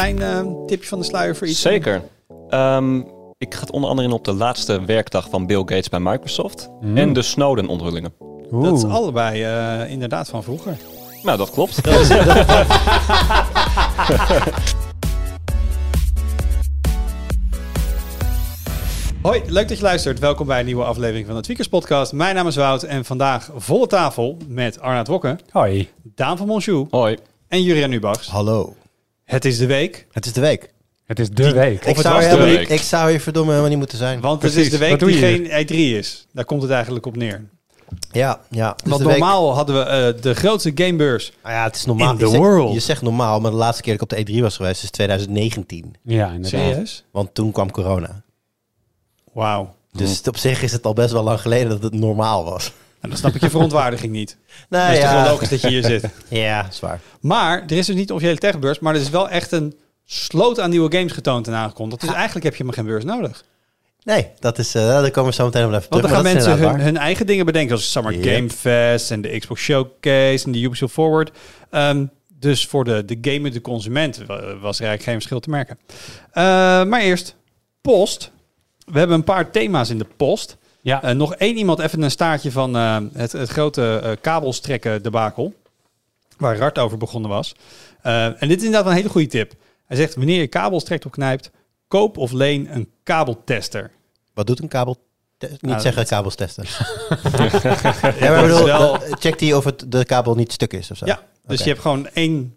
Klein eh, tipje van de sluier voor iets. Zeker. Ehm, ik ga het onder andere in op de laatste werkdag van Bill Gates bij Microsoft. Hmm. En de Snowden-onthullingen. Dat is allebei eh, inderdaad van vroeger. Nou, dat klopt. Hoi, leuk dat je luistert. Welkom bij een nieuwe aflevering van de Tweakers Podcast. Mijn naam is Wout en vandaag volle tafel met Arnaud Wokke, Hoi. Daan van Monchou Hoi. en Jurian Nubachs. Hallo. Het is de week, Het is de week. Het is de week. Of ik, het zou was de helemaal week. niet- ik zou hier verdomme helemaal niet moeten zijn. want het is de week die je geen E3 is. Daar komt het eigenlijk op neer. Ja, ja. het is Want de week- normaal hadden we eh, de grootste gamebeurs. Ah ja, het is normaal. In the je, zegt, world. je zegt normaal, maar de laatste keer dat ik op de E3 was geweest is 2019. Ja, inderdaad. Serieus? Want toen kwam corona. Wauw. Dus op zich is het al best wel lang geleden dat het normaal was. En dan snap ik je verontwaardiging niet. Nou Het is toch wel ja, logisch dat je hier zit. ja, zwaar. Maar er is dus niet de officiële techbeurs, maar er is wel echt een sloot aan nieuwe games getoond en aangekondigd. Dus eigenlijk heb je maar geen beurs nodig. Nee, dat is, eh daar komen we zo meteen op even Want dan terug. gaan mensen hun, eigen dingen bedenken, zoals Summer Yep. Game Fest en de Xbox Showcase en de Ubisoft Forward. Ehm, dus voor de, de gamer, de consument, wa- was er eigenlijk geen verschil te merken. Eh, maar eerst, post. We hebben een paar thema's in de post. Ja. Eh, nog één iemand, even een staartje van eh, het, het grote eh kabelstrekken debakel. Waar Rart over begonnen was. Eh, en dit is inderdaad een hele goede tip. Hij zegt, wanneer je kabels trekt of knijpt, koop of leen een kabeltester. Wat doet een kabel? Niet Nou, zeggen dat- kabels testen. ja, maar bedoel, wel- checkt hij of het, de kabel niet stuk is of zo? Ja, dus je hebt gewoon één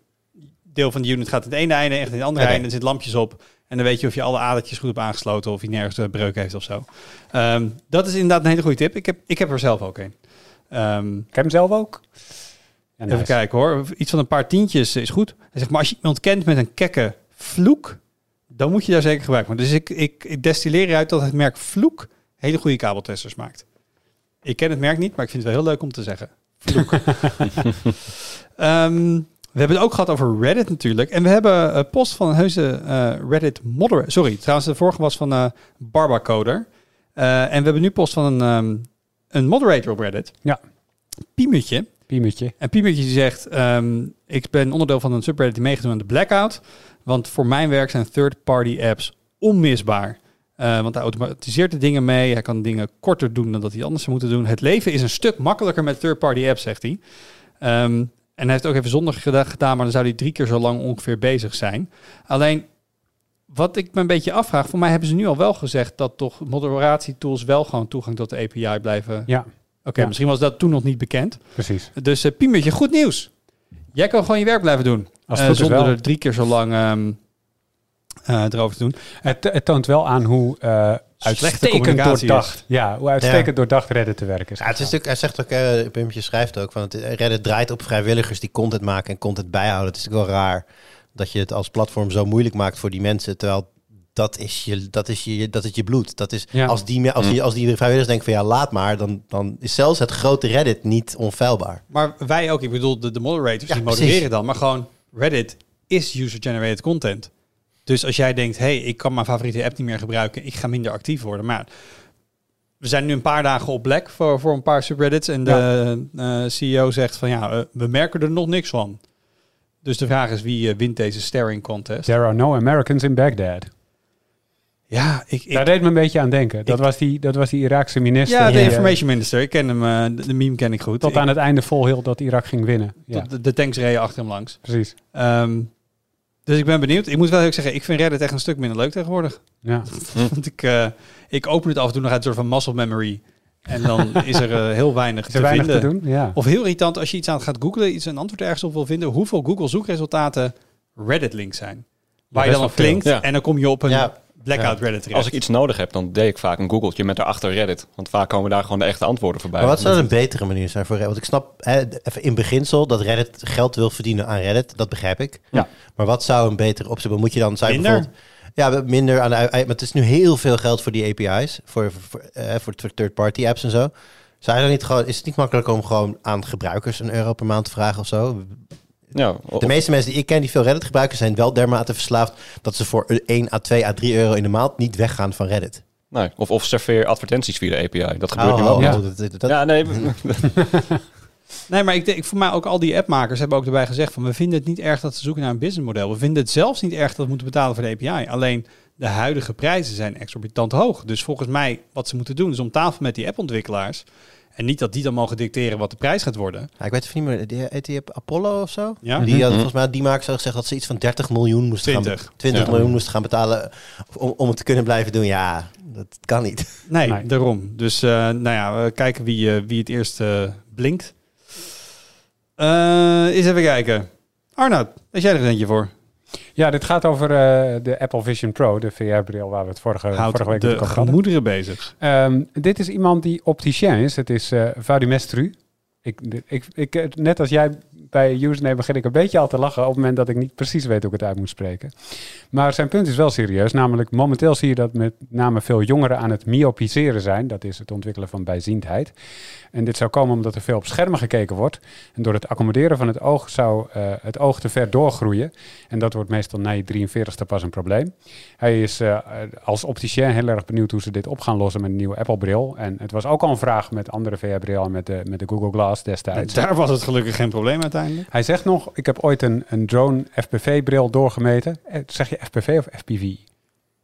deel van de unit gaat in het ene einde, echt in het andere einde. Er zitten lampjes op. En dan weet je of je alle adertjes goed hebt aangesloten of hij nergens een breuk heeft of zo. Ehm, dat is inderdaad een hele goede tip. Ik heb, ik heb er zelf ook een. Ehm, Ik heb hem zelf ook. Ja, Even kijken hoor. Iets van een paar tientjes is goed. Hij zegt, maar als je iemand kent met een kekke vloek, dan moet je daar zeker gebruik van. Dus ik, ik, ik destilleer uit dat het merk Vloek hele goede kabeltesters maakt. Ik ken het merk niet, maar ik vind het wel heel leuk om te zeggen. Vloek. Ehm, we hebben het ook gehad over Reddit natuurlijk. En we hebben eh, post van een heuse eh, Reddit moderator. Sorry, trouwens de vorige was van eh Barbacoder. En we hebben nu post van een, ehm, een moderator op Reddit. Ja. Piemetje. Piemetje. En Piemertje die zegt, ehm, ik ben onderdeel van een subreddit die meegedoen aan de blackout. Want voor mijn werk zijn third-party apps onmisbaar. Want hij automatiseert de dingen mee. Hij kan dingen korter doen dan dat hij anders zou moeten doen. Het leven is een stuk makkelijker met third-party apps, zegt hij. Ehm, en hij heeft ook even zonder geda- gedaan, maar dan zou hij drie keer zo lang ongeveer bezig zijn. Alleen, wat ik me een beetje afvraag, voor mij hebben ze nu al wel gezegd dat toch moderatietools wel gewoon toegang tot de API blijven. Ja, Oké, Ja. misschien was dat toen nog niet bekend. precies. Dus uh, Piemertje, goed nieuws. Jij kan gewoon je werk blijven doen. Als Eh, het is zonder er drie keer zo lang ehm, eh, erover te doen. Het, het toont wel aan hoe eh uitstekend communicatie doordacht. Ja, hoe uitstekend doordacht Reddit te werken is. Ja, het is natuurlijk, hij zegt ook, eh Pimpje schrijft ook, van het, Reddit draait op vrijwilligers die content maken en content bijhouden. Het is natuurlijk wel raar dat je het als platform zo moeilijk maakt voor die mensen, terwijl dat is je, dat is je, dat is je bloed. Dat is, Ja. als, die, als, die, als die vrijwilligers denken van ja, laat maar, dan, dan is zelfs het grote Reddit niet onfeilbaar. Maar wij ook, ik bedoel de, de moderators, Ja, die precies. modereren dan. Maar gewoon Reddit is user-generated content. Dus als jij denkt, hey, ik kan mijn favoriete app niet meer gebruiken, ik ga minder actief worden. Maar we zijn nu een paar dagen op Black voor, voor een paar subreddits. En de eh, CEO zegt van ja, eh, we merken er nog niks van. Dus de vraag is wie eh, wint deze staring contest? There are no Americans in Baghdad. Ja, ik, ik, Daar deed me een beetje aan denken. Dat, Ik- was, die, dat was die Iraakse minister. Ja, de information minister. Ik ken hem, de, de meme ken ik goed. tot aan het einde volhield dat Irak ging winnen. Ja, tot de, de tanks reden achter hem langs. precies. Ehm, dus ik ben benieuwd. Ik moet wel heel zeggen, ik vind Reddit echt een stuk minder leuk tegenwoordig. Ja. Want ik, eh, ik open het af en toe nog uit een soort van muscle memory. En dan is er eh, heel weinig te weinig vinden. te doen? Ja. Of heel irritant als je iets aan gaat googlen, iets een antwoord ergens op wil vinden, hoeveel Google zoekresultaten Reddit links zijn. Waar je dan op klinkt Ja. en dan kom je op een Ja. Blackout Ja. Reddit terecht. Als ik iets nodig heb, dan deed ik vaak een googeltje met daarachter Reddit. Want vaak komen daar gewoon de echte antwoorden voorbij. Maar wat zou een betere manier zijn voor Reddit? Want ik snap hè, even in beginsel dat Reddit geld wil verdienen aan Reddit. Dat begrijp ik. Ja. Maar wat zou een betere optie zijn? Moet je dan zou je Minder? bijvoorbeeld- Ja, minder aan de Maar het is nu heel veel geld voor die API's. Voor, voor, voor, eh, voor third-party apps en zo. Zou je dan niet gewoon, is het niet makkelijker om gewoon aan gebruikers een euro per maand te vragen of zo? Ja, of- De meeste mensen die ik ken die veel Reddit gebruiken, zijn wel dermate verslaafd dat ze voor 1 à 2 à 3 euro in de maand niet weggaan van Reddit. nee, of, of serveer advertenties via de API. Dat gebeurt nu Oh, ook. ja. Ja, dat, dat, dat- ja nee. Nee, maar ik denk, voor mij ook al die appmakers hebben ook erbij gezegd van we vinden het niet erg dat ze zoeken naar een businessmodel. We vinden het zelfs niet erg dat we moeten betalen voor de API. Alleen de huidige prijzen zijn exorbitant hoog. Dus volgens mij wat ze moeten doen is om tafel met die appontwikkelaars. En niet dat die dan mogen dicteren wat de prijs gaat worden. Ja, ik weet even niet meer, die, heet die Apollo of zo? Ja? Die Mhm. volgens mij, die hadden gezegd dat ze iets van 30 miljoen moesten 20. gaan, 20 Ja. miljoen moesten gaan betalen om, om het te kunnen blijven doen. Ja, dat kan niet. Nee, Nee. daarom. Dus eh, nou ja, we kijken wie, eh, wie het eerst eh, blinkt. Eh eens even kijken. Arnoud, is jij er een eentje voor? Ja, dit gaat over eh, de Apple Vision Pro, de VR-bril waar we het vorige, Houdt vorige week de over hadden. gemoederen bezig. Ehm, dit is iemand die opticien is. Het is eh Vadumestru. Ik, ik, ik, eh, net als jij bij username begin ik een beetje al te lachen op het moment dat ik niet precies weet hoe ik het uit moet spreken. Maar zijn punt is wel serieus. Namelijk, momenteel zie je dat met name veel jongeren aan het myopiseren zijn. Dat is het ontwikkelen van bijziendheid. En dit zou komen omdat er veel op schermen gekeken wordt. En door het accommoderen van het oog zou eh, het oog te ver doorgroeien. En dat wordt meestal na je 43ste pas een probleem. Hij is eh, als opticien heel erg benieuwd hoe ze dit op gaan lossen met een nieuwe Apple-bril. En het was ook al een vraag met andere VR-bril en met de, met de Google Glass destijds. Daar was het gelukkig geen probleem uiteindelijk. Hij zegt nog, ik heb ooit een, een drone FPV-bril doorgemeten. Eh, Zeg je FPV of FPV?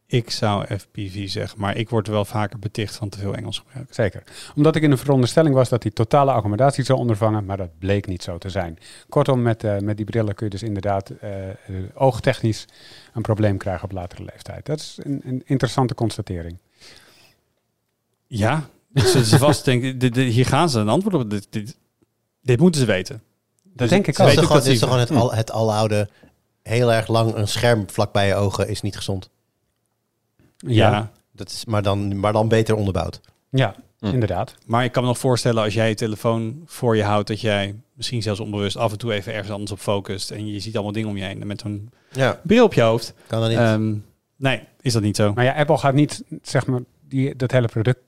Ik zou FPV zeggen, maar ik word wel vaker beticht van te veel Engels gebruik. Zeker. Omdat ik in de veronderstelling was dat hij totale accommodatie zou ondervangen, maar dat bleek niet zo te zijn. Kortom, met, eh, met die brillen kun je dus inderdaad eh, oogtechnisch een probleem krijgen op latere leeftijd. Dat is een, een interessante constatering. Ja, dus is vast denk ik, dit- dit- hier gaan ze een antwoord op. Dit, dit, dit moeten ze weten. Dat denk ik ook. Het is gewoon, dat het, is al, het aloude, heel erg lang een scherm vlak bij je ogen is niet gezond. Ja. Ja, Dat is, maar, dan, maar dan beter onderbouwd. ja Hm. inderdaad. maar ik kan me nog voorstellen als jij je telefoon voor je houdt, dat jij misschien zelfs onbewust af en toe even ergens anders op focust. En je ziet allemaal dingen om je heen. En met zo'n Ja, bril op je hoofd. kan dat niet. Ehm, nee, is dat niet zo? Maar ja, Apple gaat niet zeg maar, die, dat hele product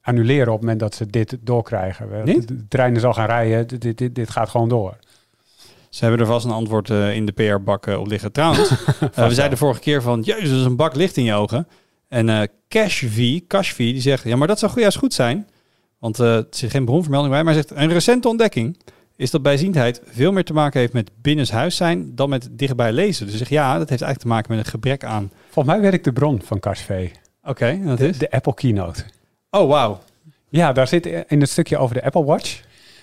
annuleren op het moment dat ze dit doorkrijgen. Niet? De, treinen zal gaan rijden, dit, dit, dit gaat gewoon door. Ze hebben er vast een antwoord eh, in de PR-bak eh, op liggen. Trouwens, eh, we zeiden vorige keer van, jezus, er is een bak licht in je ogen. En CashV, CashV, die zegt, ja, maar dat zou goed- juist goed zijn. Want er zit geen bronvermelding bij. Maar zegt, een recente ontdekking is dat bijziendheid veel meer te maken heeft met binnenshuis zijn dan met dichtbij lezen. Dus zegt, ja, dat heeft eigenlijk te maken met een gebrek aan... Volgens mij weet ik de bron van Cashv. Oké, dat De, is? de Apple Keynote. Oh, wauw. Ja, daar zit in het stukje over de Apple Watch.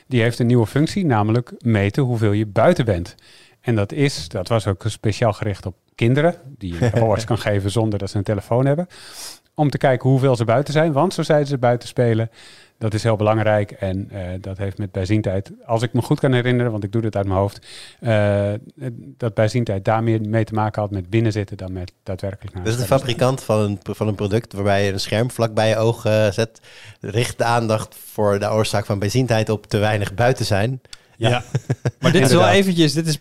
Die heeft een nieuwe functie, namelijk meten hoeveel je buiten bent. En dat is, dat was ook speciaal gericht op kinderen, die je Watch kan geven zonder dat ze een telefoon hebben. Om te kijken hoeveel ze buiten zijn, want zo zeiden ze buiten spelen. Dat is heel belangrijk en eh, dat heeft met bijziendheid, als ik me goed kan herinneren, want ik doe dit uit mijn hoofd, eh, dat bijziendheid daar meer mee te maken had met binnenzitten dan met daadwerkelijk naar is de fabrikant van een, van een product waarbij je een scherm vlak bij je oog eh, zet. Richt de aandacht voor de oorzaak van bijziendheid op te weinig buiten zijn. Ja. maar dit is wel eventjes, dit is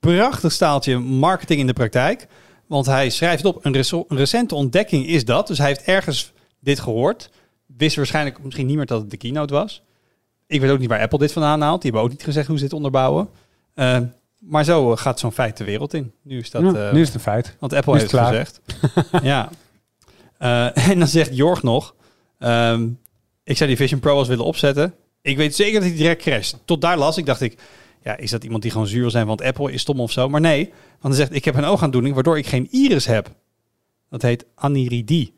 prachtig staaltje marketing in de praktijk. Want hij schrijft op, een, een recente ontdekking is dat. Dus hij heeft ergens dit gehoord. Wist waarschijnlijk misschien niet meer dat het de keynote was. Ik weet ook niet waar Apple dit vandaan haalt. Die hebben ook niet gezegd hoe ze dit onderbouwen. Eh, maar zo eh, gaat zo'n feit de wereld in. Nu is dat... Ja, eh, nu is het een feit. want Apple heeft het het gezegd. ja. Eh, en dan zegt Jorg nog... ehm, ik zou die Vision Pro als willen opzetten. Ik weet zeker dat hij direct crasht. Tot daar las ik, dacht ik... Ja, is dat iemand die gewoon zuur wil zijn, want Apple is stom of zo? Maar nee, want hij zegt... Ik heb een oogaandoening waardoor ik geen iris heb. Dat heet aniridie.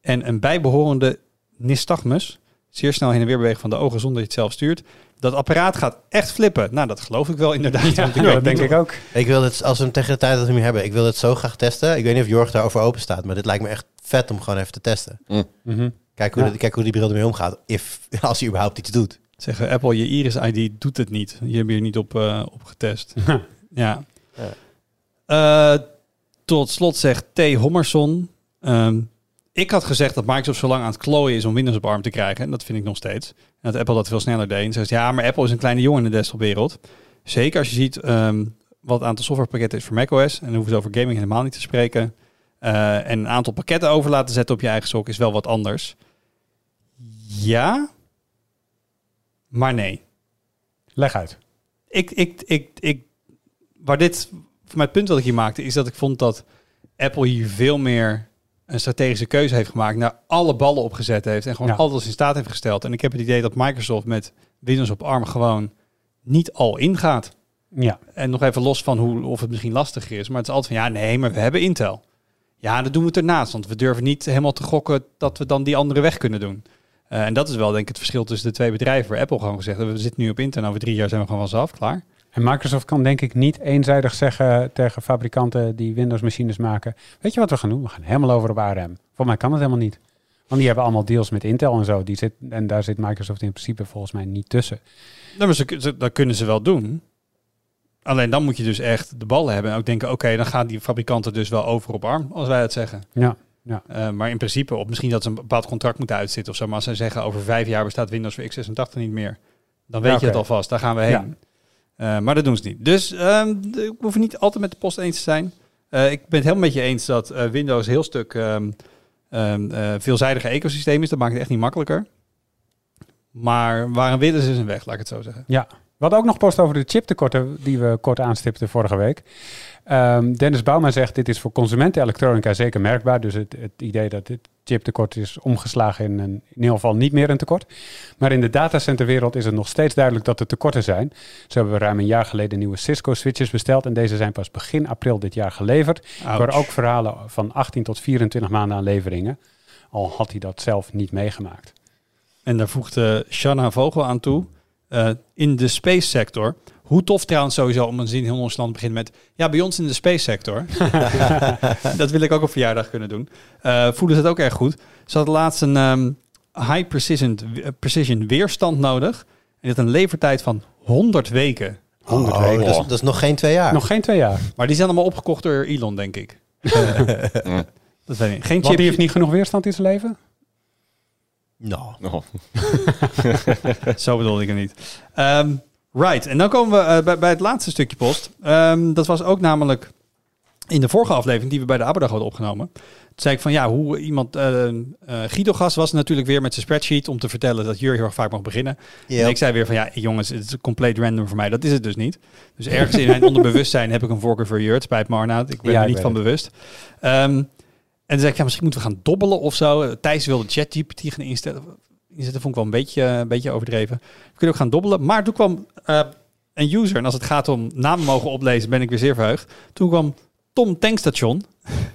En een bijbehorende nystagmus... zeer snel heen en weer bewegen van de ogen zonder dat je het zelf stuurt... Dat apparaat gaat echt flippen. Nou, dat geloof ik wel inderdaad. Ja, want ik denk ik ook. Ik wil het, als we hem tegen de tijd dat we hem hebben, ik wil het zo graag testen. Ik weet niet of Jorg daarover open staat, maar dit lijkt me echt vet om gewoon even te testen. Mhm. Kijk hoe, Ja. de- kijk hoe die bril ermee omgaat, if, als hij überhaupt iets doet. Zeggen Apple, je Iris ID doet het niet. Je hebt hier niet op, eh, op getest. ja. Eh, tot slot zegt T. Hommerson. ehm, ik had gezegd dat Microsoft zo lang aan het klooien is om Windows op ARM te krijgen. En dat vind ik nog steeds. En dat Apple dat veel sneller deed. En zegt, ja, maar Apple is een kleine jongen in de desktopwereld. Zeker als je ziet ehm, wat het aantal softwarepakketten is voor macOS. En dan hoeven ze over gaming helemaal niet te spreken. Eh, en een aantal pakketten over laten zetten op je eigen sok is wel wat anders. Ja, maar nee. Leg uit. Ik, ik, ik, ik, waar dit, voor mij het punt wat ik hier maakte, is dat ik vond dat Apple hier veel meer een strategische keuze heeft gemaakt, naar alle ballen opgezet heeft en gewoon Ja. alles in staat heeft gesteld. En ik heb het idee dat Microsoft met Windows op ARM gewoon niet al ingaat. Ja, En nog even los van hoe, of het misschien lastiger is. Maar het is altijd van, ja, nee, maar we hebben Intel. Ja, dan doen we ernaast. Want we durven niet helemaal te gokken dat we dan die andere weg kunnen doen. Eh, en dat is wel denk ik het verschil tussen de twee bedrijven. Waar Apple gewoon gezegd we zitten nu op Intel. En over drie jaar zijn we gewoon vanzelf klaar. En Microsoft kan denk ik niet eenzijdig zeggen tegen fabrikanten die Windows-machines maken. Weet je wat we gaan doen? We gaan helemaal over op ARM. Voor mij kan dat helemaal niet. Want die hebben allemaal deals met Intel en zo. Die zit, en daar zit Microsoft in principe volgens mij niet tussen. Nou, maar ze, ze- dat kunnen ze wel doen. Alleen dan moet je dus echt de bal hebben. En ook denken, oké, dan gaan die fabrikanten dus wel over op ARM, als wij het zeggen. Ja, Eh, maar in principe, of misschien dat ze een bepaald contract moeten uitzitten of zo. Maar als zij zeggen, over vijf jaar bestaat Windows voor x86 niet meer. Dan weet Ja, je het alvast, daar gaan we heen. Ja. Eh, maar dat doen ze niet. Dus ehm, ik hoef het niet altijd met de post eens te zijn. Eh, ik ben het helemaal met je eens dat Windows een heel stuk eh, veelzijdiger ecosysteem is. Dat maakt het echt niet makkelijker. Maar waar een willen is, is een weg, laat ik het zo zeggen. Ja, we hadden ook nog post over de chiptekorten die we kort aanstipten vorige week. Ehm, Dennis Bouwman zegt, dit is voor consumenten elektronica zeker merkbaar. Dus het, het idee dat dit chiptekort is omgeslagen in, een, in ieder geval niet meer een tekort. Maar in de datacenterwereld is het nog steeds duidelijk dat er tekorten zijn. Zo hebben we ruim een jaar geleden nieuwe Cisco-switches besteld. En deze zijn pas begin april dit jaar geleverd. Ouch. Door ook verhalen van 18 tot 24 maanden aan leveringen. Al had hij dat zelf niet meegemaakt. En daar voegde Shanna Vogel aan toe. eh, in de space sector. Hoe tof trouwens sowieso om een zin heel ons land te beginnen met... Ja, bij ons in de space sector. dat wil ik ook op verjaardag kunnen doen. Eh voelen ze het ook erg goed. Ze hadden laatst een ehm, high precision, eh, precision weerstand nodig. En die had een levertijd van 100 weken. 100 Oh, weken. dat, is, dat is nog geen twee jaar. Nog geen twee jaar. Maar die zijn allemaal opgekocht door Elon, denk ik. Dat weet ik. Geen Want chip. die heeft niet genoeg weerstand in zijn leven? Nou, Oh. Zo bedoelde ik het niet. Ehm, right, en dan komen we eh, bij, bij het laatste stukje post. Ehm, dat was ook namelijk in de vorige aflevering die we bij de Aberdag hadden opgenomen. Toen zei ik van ja, hoe iemand... eh, Guido Gas was natuurlijk weer met zijn spreadsheet om te vertellen dat Jur heel erg vaak mag beginnen. En ik zei weer van ja, jongens, het is compleet random voor mij. Dat is het dus niet. Dus ergens in mijn onderbewustzijn heb ik een voorkeur voor Jur. Het spijt me Arnoud, ik ben Ja, er niet van het. bewust. Ehm, en toen zei ik, ja, misschien moeten we gaan dobbelen of zo. Thijs wilde ChatGPT gaan instellen. Inzetten vond ik wel een beetje, een beetje overdreven. We kunnen ook gaan dobbelen. Maar toen kwam eh, een user, en als het gaat om namen mogen oplezen, ben ik weer zeer verheugd. Toen kwam Tom Tankstation.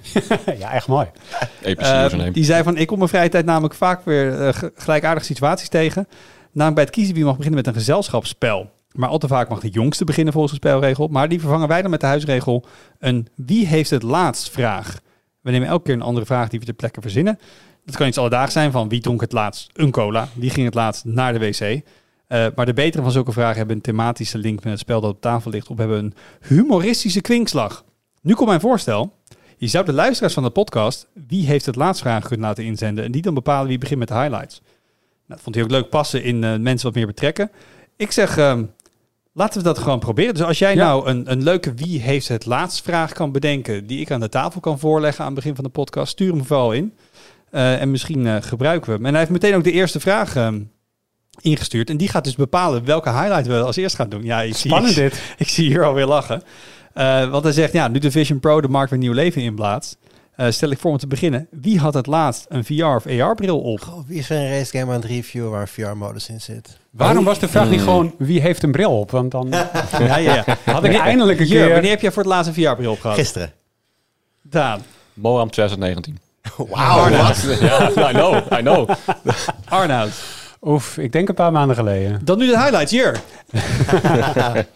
ja, echt mooi. Eh, username. die zei van, ik kom mijn vrije tijd namelijk vaak weer eh, ge- gelijkaardige situaties tegen. Namelijk bij het kiezen wie mag beginnen met een gezelschapsspel. Maar al te vaak mag de jongste beginnen volgens de spelregel. Maar die vervangen wij dan met de huisregel een wie heeft het laatst vraag. We nemen elke keer een andere vraag die we ter plekke verzinnen. Dat kan iets alledaags zijn van wie dronk het laatst een cola. Wie ging het laatst naar de wc. Eh, maar de betere van zulke vragen hebben een thematische link met het spel dat op tafel ligt. Of hebben een humoristische kwinkslag. Nu komt mijn voorstel. Je zou de luisteraars van de podcast wie heeft het laatst vragen kunnen laten inzenden. En die dan bepalen wie begint met de highlights. Nou, dat vond hij ook leuk passen in eh, mensen wat meer betrekken. Ik zeg, ehm, laten we dat gewoon proberen. Dus als jij Ja. nou een, een leuke wie heeft het laatst vraag kan bedenken... die ik aan de tafel kan voorleggen aan het begin van de podcast... stuur hem vooral in. Eh, en misschien eh, gebruiken we hem. En hij heeft meteen ook de eerste vraag ehm, ingestuurd. En die gaat dus bepalen welke highlight we als eerst gaan doen. Ja, ik zie, Spannend dit. ik zie hier alweer lachen. Eh, want hij zegt, ja, nu de Vision Pro de markt weer nieuw leven inblaast... eh, stel ik voor om te beginnen. Wie had het laatst een VR of AR-bril op? Goh, wie is er een race game aan het reviewen waar VR-modus in zit? Waarom was de vraag niet Mm. gewoon wie heeft een bril op? Want dan Ja, ja, ja. had ik eindelijk een keer... wanneer heb jij voor het laatst een VR-bril opgehad? Gisteren. Daan. Moram 2019. Wauw, ja, I know, I know. Arnoud. Oef, ik denk een paar maanden geleden. Dan nu de highlights, hier.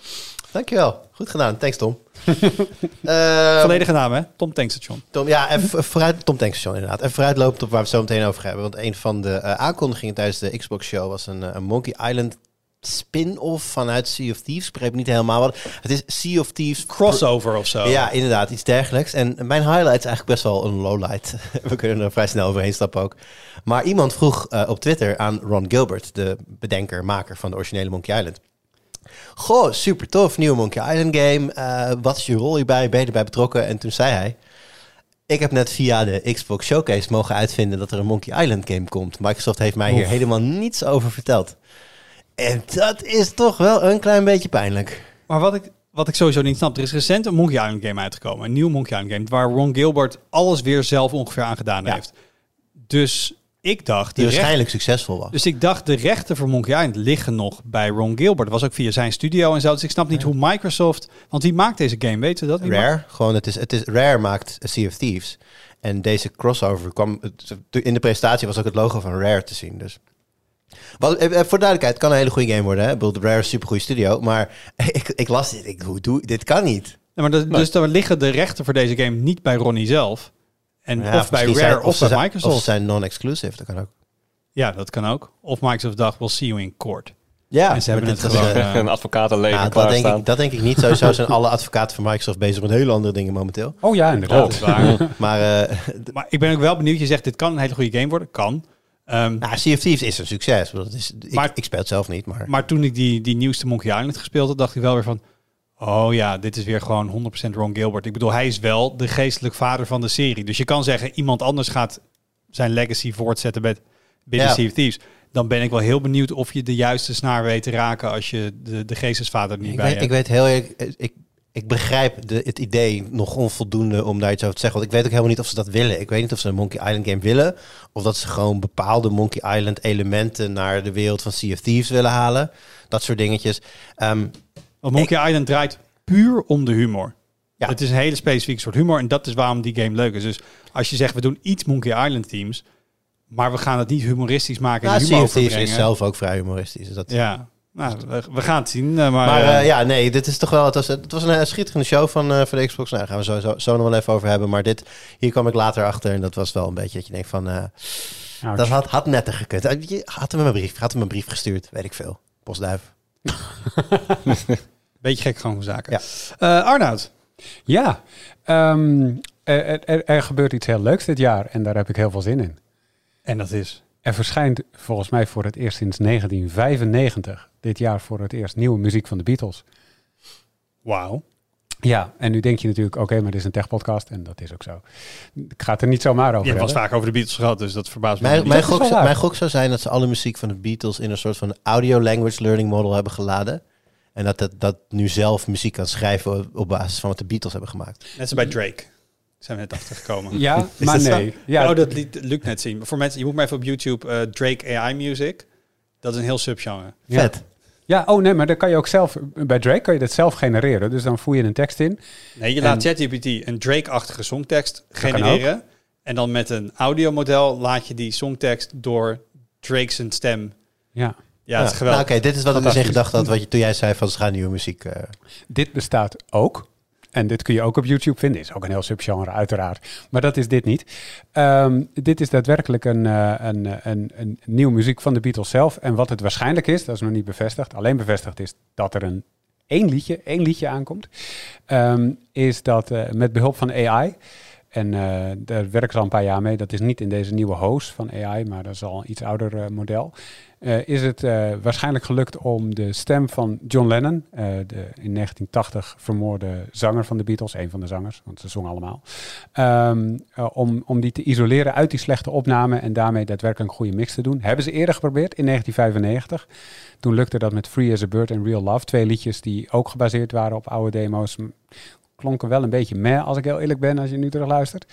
Dankjewel. Goed gedaan. Thanks, Tom. Ehm, Volledige naam, hè? Tom Tankstation. Tom, ja, even vooruit, Tom Tankstation inderdaad. En vooruitlopend op waar we het zo meteen over gaan hebben. Want een van de eh, aankondigingen tijdens de Xbox Show was een, eh, een Monkey Island spin-off vanuit Sea of Thieves. Ik begreep niet helemaal wat. Het is Sea of Thieves... Crossover of zo. Ja, inderdaad, iets dergelijks. En mijn highlight is eigenlijk best wel een lowlight. We kunnen er vrij snel overheen stappen ook. Maar iemand vroeg eh, op Twitter aan Ron Gilbert, de bedenker, maker van de originele Monkey Island. Goh, super tof, nieuwe Monkey Island game. Eh, wat is je rol hierbij? Ben je erbij betrokken? En toen zei hij... Ik heb net via de Xbox Showcase mogen uitvinden dat er een Monkey Island game komt. Microsoft heeft mij hier helemaal niets over verteld. En dat is toch wel een klein beetje pijnlijk. Maar wat ik, wat ik sowieso niet snap, er is recent een Monkey Island game uitgekomen. Een nieuw Monkey Island game, waar Ron Gilbert alles weer zelf ongeveer aan gedaan Ja. heeft. Dus ik dacht... Die recht- waarschijnlijk succesvol was. dus ik dacht, de rechten voor Monkey Island liggen nog bij Ron Gilbert. Dat was ook via zijn studio en zo. Dus ik snap niet hoe Microsoft... Want wie maakt deze game? Weten we dat? Wie maakt- Rare, gewoon het is, het is Rare maakt Sea of Thieves. En deze crossover kwam in de presentatie was ook het logo van Rare te zien. Dus. Wat, voor de duidelijkheid, het kan een hele goede game worden. Hè? Ik bedoel, Rare is een supergoeie studio, maar ik, ik las dit. Ik, hoe doe, dit kan niet. Ja, maar dat, Dus dan liggen de rechten voor deze game niet bij Ronnie zelf. En Ja, of bij Rare zijn- of, bij zijn- Microsoft. Of ze zijn non-exclusive, dat kan ook. Ja, dat kan ook. Of Microsoft dacht, we'll see you in court. Ja, En ze hebben het gewoon, eh, eh, een advocatenleger nou, dat, denk klaarstaan. ik, dat denk ik niet. Sowieso zijn alle advocaten van Microsoft bezig met hele andere dingen momenteel. Oh ja, inderdaad. Dat is waar. Maar eh, maar ik ben ook wel benieuwd. Je zegt, dit kan een hele goede game worden. Kan. Ehm, nou, Sea of Thieves is een succes. Ik Dat is, ik, Maar- ik speel het zelf niet, maar... Maar toen ik die, die nieuwste Monkey Island gespeeld had, dacht ik wel weer van... Oh ja, dit is weer gewoon 100% Ron Gilbert. Ik bedoel, hij is wel de geestelijk vader van de serie. Dus je kan zeggen, iemand anders gaat zijn legacy voortzetten met, binnen Ja. Sea of Thieves. Dan ben ik wel heel benieuwd of je de juiste snaar weet te raken als je de, de geestesvader er niet Ik bij weet, hebt. ik weet heel eerlijk, ik, ik begrijp de, het idee nog onvoldoende om daar iets over te zeggen. Want ik weet ook helemaal niet of ze dat willen. Ik weet niet of ze een Monkey Island game willen. Of dat ze gewoon bepaalde Monkey Island elementen naar de wereld van Sea of Thieves willen halen. Dat soort dingetjes. Ehm, Want Monkey Island draait puur om de humor. Ja. Het is een hele specifieke soort humor en dat is waarom die game leuk is. Dus als je zegt, we doen iets Monkey Island teams, maar we gaan het niet humoristisch maken en nou, humor sea of Thieves is zelf ook vrij humoristisch. Dus dat, Ja, nou, we, we gaan het zien. eh, Maar, Maar eh, eh, ja, nee, dit is toch wel. Het was, het was een schitterende show van, eh, van de Xbox. Nou, daar gaan we zo, zo, zo nog wel even over hebben. Maar dit, hier kwam ik later achter. En dat was wel een beetje dat je denkt van. eh, Ouch. dat had, had netter gekund. Je had hem een brief. Had hem een brief gestuurd. Weet ik veel. Postduif. beetje gek gewoon van zaken. Ja. Eh, Arnoud, Ja, ehm, er, er, er gebeurt iets heel leuks dit jaar en daar heb ik heel veel zin in. en dat is... Er verschijnt volgens mij voor het eerst sinds 1995 dit jaar voor het eerst nieuwe muziek van de Beatles. Wauw. Ja, en nu denk je natuurlijk, oké, maar dit is een techpodcast en dat is ook zo. Ik ga het er niet zomaar over Je hebt wel vaak over de Beatles gehad, dus dat verbaast me Mijn, niet. mijn, gok, mijn gok zou zijn dat ze alle muziek van de Beatles in een soort van audio language learning model hebben geladen. En dat het dat nu zelf muziek kan schrijven op- basis van wat de Beatles hebben gemaakt. Net zo bij Drake. Zijn we net achtergekomen. Ja, Is maar dat zo? nee. Ja, oh, dat liet Luc net zien. Voor mensen, je moet maar even op YouTube eh, Drake AI Music. Dat is een heel subgenre. Ja. Vet. Ja, oh nee, maar dan kan je ook zelf, bij Drake kan je dat zelf genereren. Dus dan voer je een tekst in. Nee, je En- laat ChatGPT een Drake-achtige songtekst genereren. En dan met een audiomodel laat je die songtekst door Drake's stem. Ja. Ja, dat is geweldig. Nou, Oké, dit is wat ik dus in gedachte had wat je, toen jij zei van ze gaan nieuwe muziek. eh, Dit bestaat ook. En dit kun je ook op YouTube vinden. Is ook een heel subgenre, uiteraard. Maar dat is dit niet. Ehm, dit is daadwerkelijk een, eh, een, een, een nieuwe muziek van de Beatles zelf. En wat het waarschijnlijk is, dat is nog niet bevestigd. Alleen bevestigd is dat er een één liedje, één liedje aankomt. Ehm, is dat eh, met behulp van AI. En eh, daar werken ze al een paar jaar mee. Dat is niet in deze nieuwe host van AI, maar dat is al een iets ouder model. Eh, is het eh, waarschijnlijk gelukt om de stem van John Lennon, eh, de in 1980 vermoorde zanger van de Beatles, een van de zangers, want ze zongen allemaal, ehm, eh, om, om die te isoleren uit die slechte opname en daarmee daadwerkelijk een goede mix te doen. Hebben ze eerder geprobeerd in 1995. Toen lukte dat met Free as a Bird en Real Love, twee liedjes die ook gebaseerd waren op oude demo's. Klonken wel een beetje meh, als ik heel eerlijk ben, als je nu terug luistert.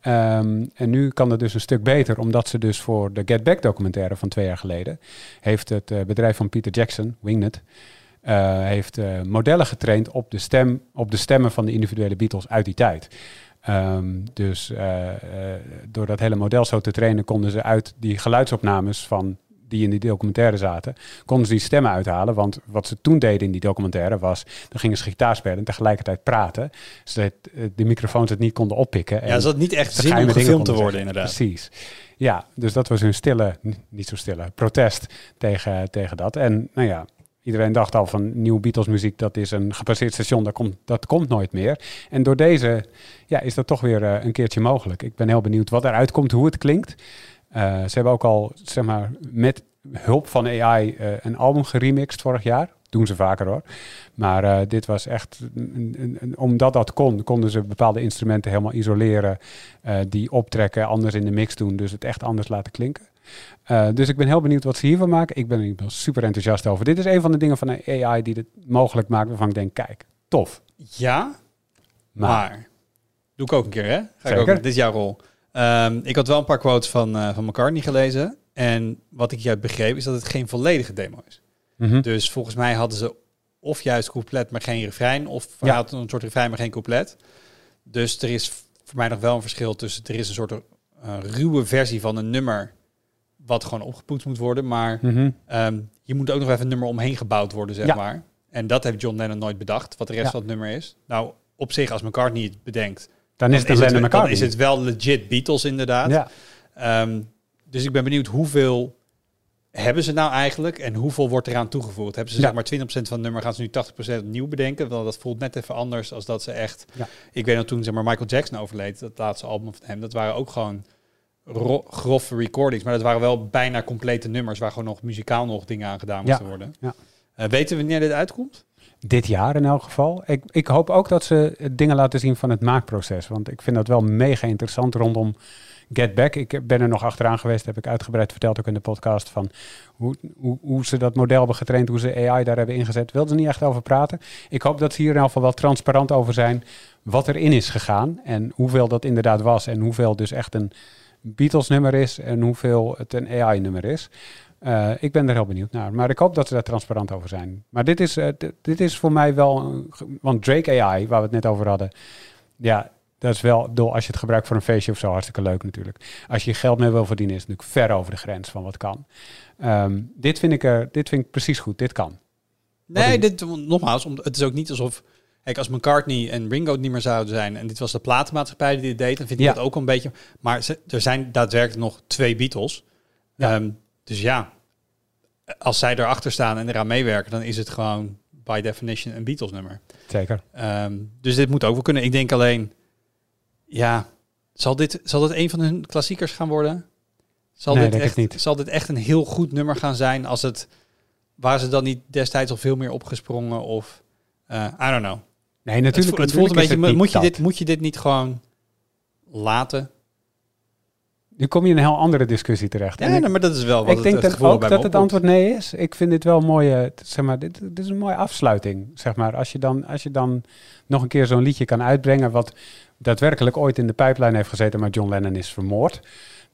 Ehm, en nu kan het dus een stuk beter, omdat ze dus voor de Get Back documentaire van twee jaar geleden heeft het eh, bedrijf van Peter Jackson, Wingnet, eh, heeft eh, modellen getraind op de, stem, op de stemmen van de individuele Beatles uit die tijd. Ehm, dus door dat hele model zo te trainen, konden ze uit die geluidsopnames van die in die documentaire zaten, konden ze die stemmen uithalen. Want wat ze toen deden in die documentaire was, dan gingen ze gitaar spelen en tegelijkertijd praten, zodat eh, de microfoons het niet konden oppikken. ja, ze had niet echt zin om gefilmd te worden, zeggen. inderdaad. Precies. Ja, dus dat was hun stille, niet zo stille, protest tegen, tegen dat. En nou ja, iedereen dacht al van nieuwe Beatles muziek, dat is een gepasseerd station, dat komt, dat komt nooit meer. En door deze ja, is dat toch weer eh, een keertje mogelijk. Ik ben heel benieuwd wat eruit komt, hoe het klinkt. Eh, ze hebben ook al, zeg maar, met hulp van AI eh, een album geremixed vorig jaar. Doen ze vaker hoor. Maar eh, dit was echt, een- een- een- omdat dat kon, konden ze bepaalde instrumenten helemaal isoleren. die optrekken, anders in de mix doen. Dus het echt anders laten klinken. Dus ik ben heel benieuwd wat ze hiervan maken. Ik ben, ik ben super enthousiast over. Dit is een van de dingen van AI die het mogelijk maakt. Waarvan ik denk, kijk, tof. Ja, Maar, maar... Doe ik ook een keer, hè? Ga ik ook, dit is jouw rol. Ehm, ik had wel een paar quotes van, eh van McCartney gelezen. En wat ik hieruit begreep is dat het geen volledige demo is. Mhm. Dus volgens mij hadden ze of juist couplet, maar geen refrein. Of Ja. ja. had een soort refrein, maar geen couplet. Dus er is voor mij nog wel een verschil tussen... Er is een soort eh, ruwe versie van een nummer... wat gewoon opgepoetst moet worden. Maar Mhm. ehm, je moet ook nog even een nummer omheen gebouwd worden, zeg Ja. maar. En dat heeft John Lennon nooit bedacht, wat de rest Ja. van het nummer is. Nou, op zich, als McCartney het bedenkt... Dan is het een dan is het wel legit Beatles, inderdaad. Ja. Ehm, dus ik ben benieuwd hoeveel hebben ze nou eigenlijk en hoeveel wordt eraan toegevoegd? Hebben ze Ja. zeg maar 20% van het nummer, gaan ze nu 80% opnieuw bedenken? Want dat voelt net even anders als dat ze echt... Ja. Ik weet nog toen zeg maar, Michael Jackson overleed, dat laatste album van hem, dat waren ook gewoon ro- grove recordings. Maar dat waren wel bijna complete nummers waar gewoon nog muzikaal nog dingen aan gedaan Ja. moesten worden. Ja. Eh, weten we wanneer dit uitkomt? Dit jaar in elk geval. Ik, ik hoop ook dat ze dingen laten zien van het maakproces. Want ik vind dat wel mega interessant rondom Get Back. Ik ben er nog achteraan geweest, heb ik uitgebreid verteld ook in de podcast. Van hoe, hoe, hoe ze dat model hebben getraind, hoe ze AI daar hebben ingezet. Wilden ze niet echt over praten. Ik hoop dat ze hier in elk geval wel transparant over zijn wat erin is gegaan. En hoeveel dat inderdaad was. En hoeveel dus echt een Beatles nummer is. En hoeveel het een AI nummer is. Eh, ik ben er heel benieuwd naar. Maar ik hoop dat ze daar transparant over zijn. Maar dit is, eh, dit- is voor mij wel... Want Drake AI, waar we het net over hadden... Ja, dat is wel... bedoel, Als je het gebruikt voor een feestje of zo, hartstikke leuk natuurlijk. Als je geld mee wil verdienen, is het natuurlijk ver over de grens van wat kan. Ehm, dit, vind ik er, dit vind ik precies goed. Dit kan. Nee, dit, nogmaals, om, het is ook niet alsof... Kijk, als McCartney en Ringo het niet meer zouden zijn... en dit was de platenmaatschappij die dit deed... dan vind ik Ja. dat ook een beetje... Maar ze, er zijn daadwerkelijk nog twee Beatles. Ja. Ehm, dus ja, als zij erachter staan en eraan meewerken... dan is het gewoon by definition een Beatles nummer. Zeker. Ehm, dus dit moet ook wel kunnen. Ik denk alleen... Ja, zal dit, zal dit een van hun klassiekers gaan worden? Zal, Nee, dit echt, niet. zal dit echt een heel goed nummer gaan zijn... als het... Waar ze dan niet destijds al veel meer opgesprongen of... eh I don't know. Nee, natuurlijk. het, vo- het voelt een beetje, moet, je dit, moet je dit niet gewoon laten? Nu kom je in een heel andere discussie terecht. Ja, En ik- nee, maar dat is wel wat ik het, denk het dat gevoel ook bij dat het antwoord nee is. Ik vind dit wel een mooie, zeg maar, dit, dit is een mooie afsluiting, zeg maar. Als je dan, als je dan nog een keer zo'n liedje kan uitbrengen wat daadwerkelijk ooit in de pijplijn heeft gezeten, maar John Lennon is vermoord,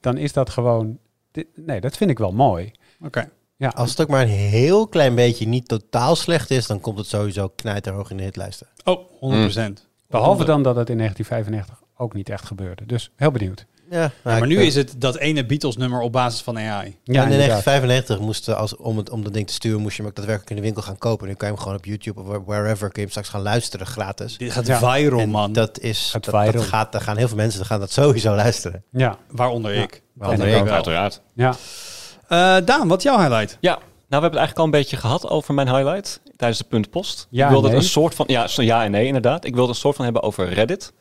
dan is dat gewoon, dit- nee, dat vind ik wel mooi. Oké. Ja, Als het ook maar een heel klein beetje niet totaal slecht is, dan komt het sowieso knijterhoog in de hitlijsten. Oh, 100%. behalve dan dat het in 1995 ook niet echt gebeurde. Dus heel benieuwd. Ja, Ja, maar nu is het dat ene Beatles nummer op basis van AI. Ja, in inderdaad. 1995 moesten als om het om dat ding te sturen, moest je hem ook daadwerkelijk in de winkel gaan kopen. Nu kan je hem gewoon op YouTube of wherever kun je hem straks gaan luisteren gratis. Dit gaat Ja. viral, En man. dat is Gaat dat, dat viral. gaat, daar gaan heel veel mensen, daar gaan dat sowieso luisteren. Ja, Waaronder Ja. ik. Waaronder ik. Uiteraard. ja. Eh, Daan, wat is jouw highlight? Ja, nou we hebben het eigenlijk al een beetje gehad over mijn highlight tijdens de puntpost. Ja ik wilde nee. een soort van, ja, ja en nee inderdaad. Ik wilde een soort van hebben over Reddit.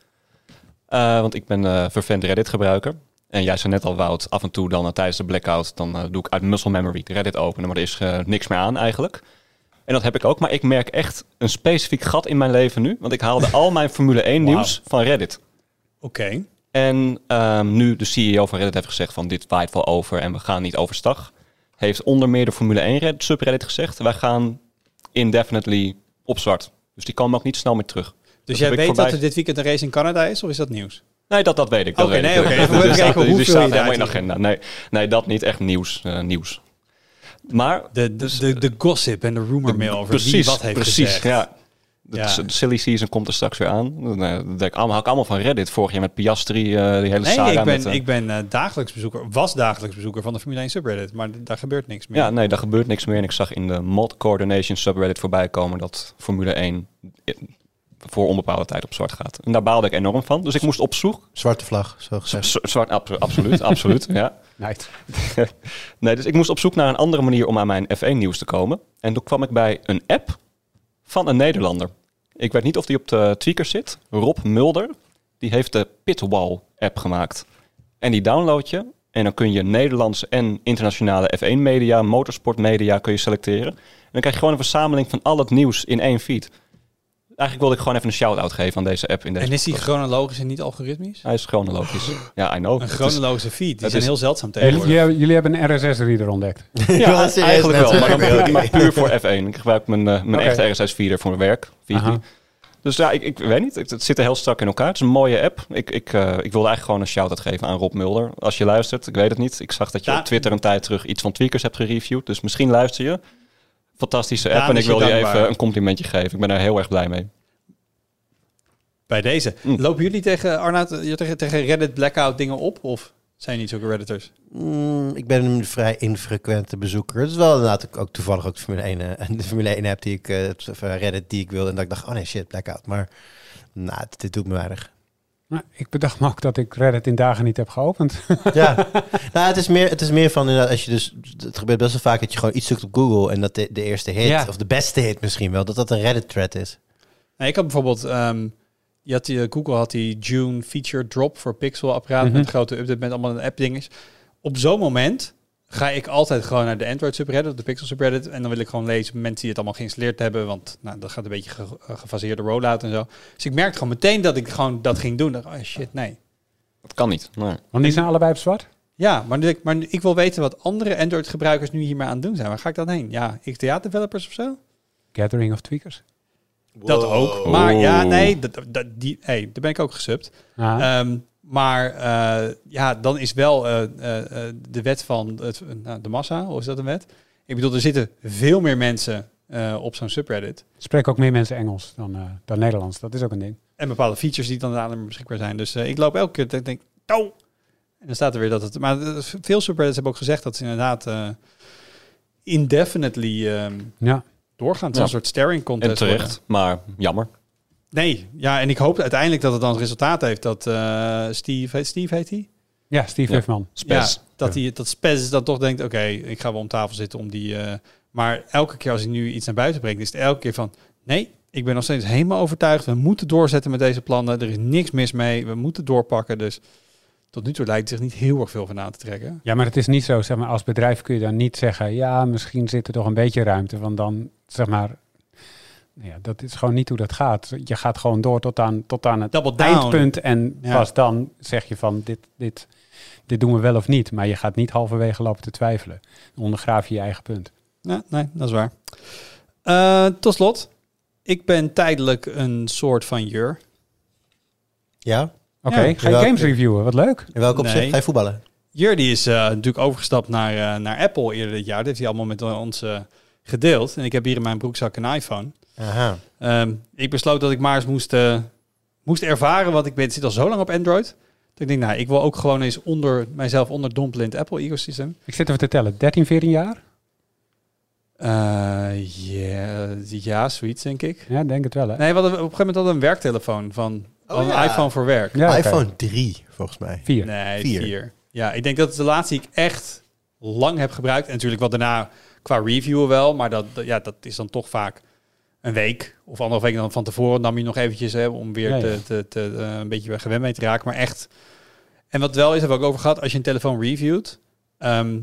Eh, want ik ben eh vervent Reddit gebruiker. En jij zei net al, Wout, af en toe dan eh, tijdens de blackout, dan doe ik uit muscle memory de Reddit openen, maar er is niks meer aan eigenlijk. En dat heb ik ook, maar ik merk echt een specifiek gat in mijn leven nu. Want ik haalde al mijn Formule 1 nieuws van Reddit. Oké. En ehm, nu de CEO van Reddit heeft gezegd van dit waait wel over en we gaan niet overstag. Heeft onder meer de Formule 1 Reddit, subreddit gezegd, wij gaan indefinitely op zwart. Dus die komen ook niet snel meer terug. Dus jij weet voorbij- dat er dit weekend een race in Canada is, of is dat nieuws? Nee, dat, dat weet ik. Oké, nee, oké. Dat- Even die kijken staat- hoeveel die je staat helemaal in agenda. Nee, nee, dat niet. Echt nieuws. eh, nieuws. Maar De, de, de, de gossip en de rumor mail over wie wat heeft precies, gezegd. ja. De Ja. silly season komt er straks weer aan. Eh, dat denk ik allemaal, had ik allemaal van Reddit vorig jaar met Piastri, eh die hele Nee, saga. ik ben, met, eh, ik ben eh, dagelijks bezoeker, was dagelijks bezoeker van de Formule 1 subreddit, maar daar gebeurt niks meer. Ja, nee, daar gebeurt niks meer. En ik zag in de mod coordination subreddit voorbij komen dat Formule 1 i- voor onbepaalde tijd op zwart gaat. En daar baalde ik enorm van. Dus ik moest op zoek. Zwarte vlag, zo gezegd. Z- zwart, ab- absoluut, absoluut. Ja. Nice. Nee, dus ik moest op zoek naar een andere manier om aan mijn F1 nieuws te komen. En toen kwam ik bij een app van een Nederlander. Ik weet niet of die op de tweaker zit. Rob Mulder. Die heeft de Pitwall app gemaakt. En die download je. En dan kun je Nederlandse en internationale F1 media, motorsport media kun je selecteren. En dan krijg je gewoon een verzameling van al het nieuws in één feed. Eigenlijk wilde ik gewoon even een shout-out geven aan deze app. In deze En is die chronologisch en niet algoritmisch? Hij is chronologisch. Ja, I know. Een chronologische feed, die het zijn is- heel zeldzaam tegenwoordig. jullie, jullie hebben een RSS-reader ontdekt. Ja, eigenlijk wel, maar, dan maar puur voor F1. Ik gebruik mijn, eh, mijn echte RSS-feeder voor mijn werk. 4G. Aha. Dus ja, ik, ik weet niet. Het, het zit er heel strak in elkaar. Het is een mooie app. Ik, ik, eh, ik wilde eigenlijk gewoon een shout-out geven aan Rob Mulder. Als je luistert, ik weet het niet. Ik zag dat je Ja. op Twitter een tijd terug iets van Tweakers hebt gereviewd. Dus misschien luister je. Fantastische app. Daan en ik wil je dankbaar. even een complimentje geven. Ik ben er heel erg blij mee. Bij deze. Mm. Lopen jullie tegen Arnoud eh, tegen, tegen Reddit blackout dingen op? Of zijn niet zulke Redditors? Mm, ik ben een vrij infrequente bezoeker. Het is wel inderdaad ook, ook toevallig ook de Formule 1, eh, de Formule 1 app die ik, eh, van Reddit die ik wilde. En dat ik dacht, oh nee, shit, blackout. Maar nou, dit, dit doet me weinig. Nou, ik bedacht me ook dat ik Reddit in dagen niet heb geopend. Ja, nou, het is meer, het is meer van inderdaad, als je dus, het gebeurt best wel vaak dat je gewoon iets zoekt op Google en dat de, de eerste hit, Ja. of de beste hit misschien wel, dat dat een Reddit thread is. Nee, ik had bijvoorbeeld, ehm, je had die, Google had die June feature drop voor Pixel apparaat Mhm. met een grote update met allemaal app dinges. Op zo'n moment ga ik altijd gewoon naar de Android subreddit, of de Pixel subreddit, en dan wil ik gewoon lezen mensen die het allemaal geïnstalleerd hebben, want nou, dat gaat een beetje ge- gefaseerde rollout en zo. Dus ik merkte gewoon meteen dat ik gewoon dat ging doen. Dacht, oh shit, nee. Dat kan niet. Nee. Want die zijn allebei op zwart. Ja, maar, nu ik- maar ik wil weten wat andere Android-gebruikers nu hiermee aan het doen zijn. Waar ga ik dan heen? Ja, XDA-developers of zo? Gathering of tweakers. Dat ook. Maar ja, nee, dat, dat, die, hey, daar ben ik ook gesubt. Ah, Ehm, maar eh, ja, dan is wel eh, eh, de wet van het, nou, de massa, of is dat een wet? Ik bedoel, er zitten veel meer mensen eh, op zo'n subreddit. spreken ook meer mensen Engels dan, eh, dan Nederlands. Dat is ook een ding. En bepaalde features die dan daarna beschikbaar zijn. Dus eh, ik loop elke keer ik denk, oh! En dan staat er weer dat het... Maar veel subreddits hebben ook gezegd dat ze inderdaad eh, indefinitely ehm, Ja. doorgaan. Het is Ja. een soort staring contest En terecht. worden. Maar jammer. Nee, ja, en ik hoop uiteindelijk dat het dan het resultaat heeft dat eh, Steve, heet Steve heet hij? Ja, Steve Ja. Huffman. Spes. Ja, dat, hij, dat Spez dan toch denkt, oké, ik ga wel om tafel zitten om die... eh, maar elke keer als hij nu iets naar buiten brengt, is het elke keer van... Nee, ik ben nog steeds helemaal overtuigd. We moeten doorzetten met deze plannen. Er is niks mis mee. We moeten doorpakken. Dus tot nu toe lijkt zich niet heel erg veel van aan te trekken. Ja, maar het is niet zo, zeg maar, als bedrijf kun je dan niet zeggen, ja, misschien zit er toch een beetje ruimte, want dan, zeg maar, ja, dat is gewoon niet hoe dat gaat. Je gaat gewoon door tot aan, tot aan het Double down. eindpunt en Ja. pas dan zeg je van, dit, dit, dit doen we wel of niet. Maar je gaat niet halverwege lopen te twijfelen. Dan ondergraaf je je eigen punt. Ja, nee, dat is waar. Eh, tot slot, ik ben tijdelijk een soort van jur. Ja? Oké, Ja. ga je games reviewen, wat leuk. In welke opzicht Nee. ga je voetballen? Jur die is eh, natuurlijk overgestapt naar, eh, naar Apple eerder dit jaar. Dat heeft hij allemaal met ons gedeeld. En ik heb hier in mijn broekzak een iPhone. Aha. Ehm, ik besloot dat ik maar eens moest, eh, moest ervaren, want ik ben, zit al zo lang op Android. Dat ik denk, nou, ik wil ook gewoon eens onder mijzelf onderdompelen in het Apple-ecosysteem. Ik zit even te tellen, 13, 14 jaar? Eh, Ja, ja, zoiets denk ik. Ja, denk het wel, hè? Nee, we hadden, op een gegeven moment hadden we een werktelefoon van Oh, een ja. iPhone voor werk. Ja, iPhone 3, volgens mij. Vier. Nee, Vier. vier. Ja, ik denk dat het de laatste die ik echt lang heb gebruikt. En natuurlijk wel daarna qua reviewen wel. Maar dat, dat- ja, dat is dan toch vaak een week of anderhalf week dan van tevoren. nam je nog eventjes hè, om weer Ja, ja. Te, te, te, eh, een beetje gewend mee te raken. Maar echt. En wat wel is, hebben we ook over gehad. Als je een telefoon reviewt. ehm,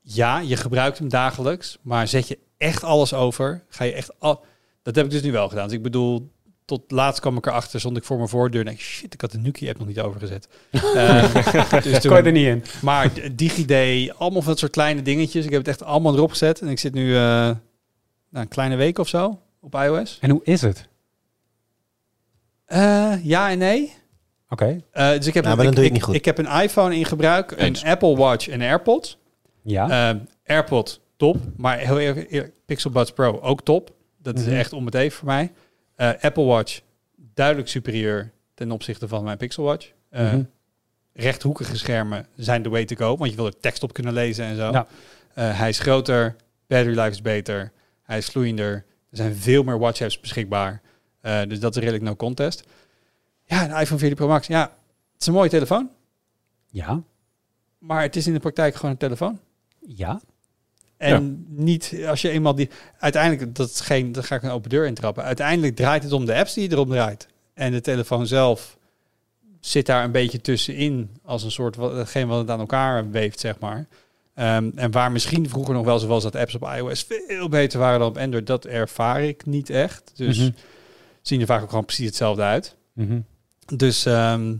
ja, je gebruikt hem dagelijks. Maar zet je echt alles over. Ga je echt al. Dat heb ik dus nu wel gedaan. Dus ik bedoel, tot laatst kwam ik erachter, stond ik voor mijn voordeur en denk ik, shit, ik had de Nuki-app nog niet overgezet. Eh, dus Kon je er niet in. maar DigiD, allemaal van dat soort kleine dingetjes. Ik heb het echt allemaal erop gezet en ik zit nu eh, nou, een kleine week of zo op iOS. En hoe is het? Eh, ja en nee. Oké, Eh, dus ik heb, Nou, een, maar dan ik, doe je het ik, niet goed. ik heb een iPhone in gebruik, een. Apple Watch en AirPods. ja. Eh, AirPod, top. Maar heel eerlijk, eerlijk, Pixel Buds Pro, ook top. Dat is Mhm. echt om het even voor mij. Eh, Apple Watch, duidelijk superieur ten opzichte van mijn Pixel Watch. Eh, Mhm. Rechthoekige schermen zijn de way to go, want je wil er tekst op kunnen lezen en zo. Ja. Eh, hij is groter, battery life is beter, hij is vloeiender. Er zijn veel meer watch apps beschikbaar. Eh, dus dat is redelijk no contest. Ja, een iPhone 14 Pro Max. Ja, het is een mooie telefoon, Ja. maar het is in de praktijk gewoon een telefoon. Ja. En niet als je eenmaal die. Uiteindelijk, dat is geen. Dan ga ik een open deur intrappen. Uiteindelijk draait het om de apps die je erop draait. En de telefoon zelf zit daar een beetje tussenin. Als een soort. wat- Hetgeen wat het aan elkaar weeft, zeg maar. Ehm, en waar misschien vroeger nog wel zo was dat apps op iOS veel beter waren dan op Android, dat ervaar ik niet echt. Dus Mhm. zien er vaak ook gewoon precies hetzelfde uit. Mhm. Dus ehm,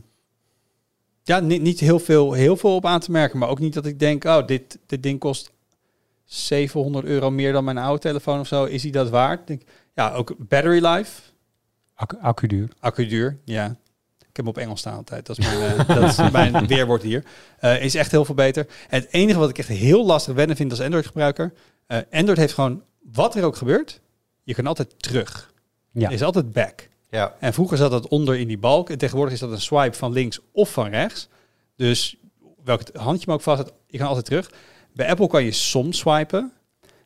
ja, niet, niet heel, veel, heel veel op aan te merken. Maar ook niet dat ik denk, oh, dit, dit ding kost 700 euro meer dan mijn oude telefoon of zo. Is die dat waard? Denk, ja, ook battery life. Accu, accuduur. Accuduur, ja. Ik heb hem op Engels staan altijd. Dat is mijn, eh, dat is mijn weerwoord hier. Eh, is echt heel veel beter. En het enige wat ik echt heel lastig wennen vind als Android-gebruiker... eh, Android heeft gewoon, wat er ook gebeurt, je kan altijd terug. Ja. Is altijd back. Ja. En vroeger zat dat onder in die balk. En tegenwoordig is dat een swipe van links of van rechts. Dus welk handje me ook vast hebt, je kan altijd terug. Bij Apple kan je soms swipen.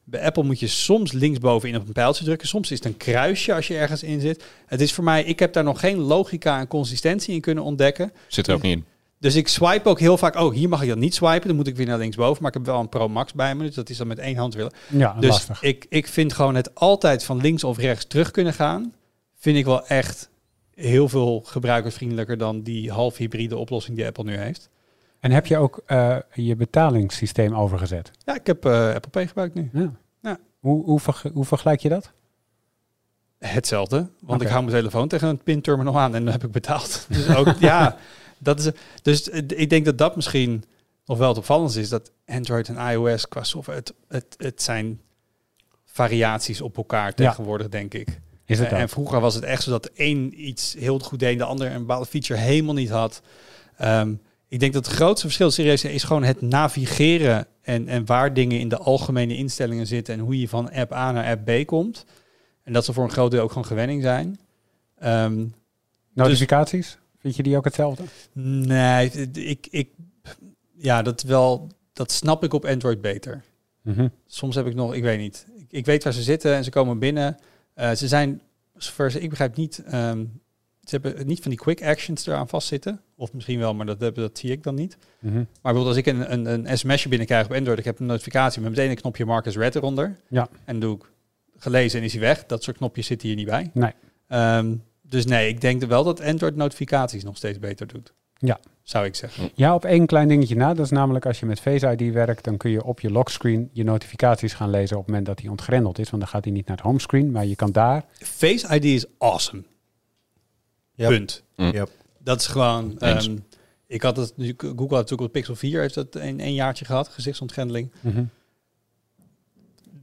Bij Apple moet je soms linksbovenin op een pijltje drukken. Soms is het een kruisje als je ergens in zit. Het is voor mij, ik heb daar nog geen logica en consistentie in kunnen ontdekken. Zit er ook niet in. Dus ik swipe ook heel vaak, oh hier mag ik dan niet swipen. Dan moet ik weer naar linksboven. Maar ik heb wel een Pro Max bij me. Dus dat is dan met één hand willen. Ja, Dus lastig. ik, ik vind gewoon het altijd van links of rechts terug kunnen gaan, vind ik wel echt heel veel gebruikersvriendelijker dan die half hybride oplossing die Apple nu heeft. En heb je ook eh, je betalingssysteem overgezet? Ja, ik heb eh, Apple Pay gebruikt nu. Ja. Ja. Hoe, hoe, verg- hoe vergelijk je dat? Hetzelfde, want ik hou mijn telefoon tegen een pinterminal aan en dan heb ik betaald. Dus ook, ja, dat is. Dus ik denk dat dat misschien nog wel het opvallendste is dat Android en iOS qua software, het, het, het zijn variaties op elkaar tegenwoordig, denk ik. Is het Eh, en vroeger was het echt zo dat de een iets heel goed deed de ander een bepaalde feature helemaal niet had. Ehm, ik denk dat het grootste verschil serieus is gewoon het navigeren en, en waar dingen in de algemene instellingen zitten en hoe je van app A naar app B komt. En dat ze voor een groot deel ook gewoon gewenning zijn. Ehm, Notificaties? Vind je die ook hetzelfde? nee, ik, ik, ja, dat wel, dat snap ik op Android beter. Mhm. Soms heb ik nog, ik weet niet. Ik, ik weet waar ze zitten en ze komen binnen. Eh, ze zijn, zover ze, ik begrijp niet, ehm, ze hebben niet van die quick actions eraan vastzitten. Of misschien wel, maar dat, dat, dat zie ik dan niet. Mhm. Maar bijvoorbeeld als ik een, een, een sms'je binnenkrijg op Android, ik heb een notificatie met meteen een knopje Marcus Red eronder. Ja. En doe ik gelezen en is hij weg. Dat soort knopjes zitten hier niet bij. Nee. Ehm, dus nee, ik denk wel dat Android notificaties nog steeds beter doet. Ja. Zou ik zeggen. Ja, op één klein dingetje na. Dat is namelijk als je met Face ID werkt, dan kun je op je lockscreen je notificaties gaan lezen op het moment dat hij ontgrendeld is. Want dan gaat hij niet naar het homescreen, maar je kan daar. Face ID is awesome. Yep. Punt. Mm. Yep. Dat is gewoon. Ehm, ik had het. nu- Google had natuurlijk op Pixel 4 heeft dat een, een jaartje gehad, gezichtsontgrendeling. Mhm.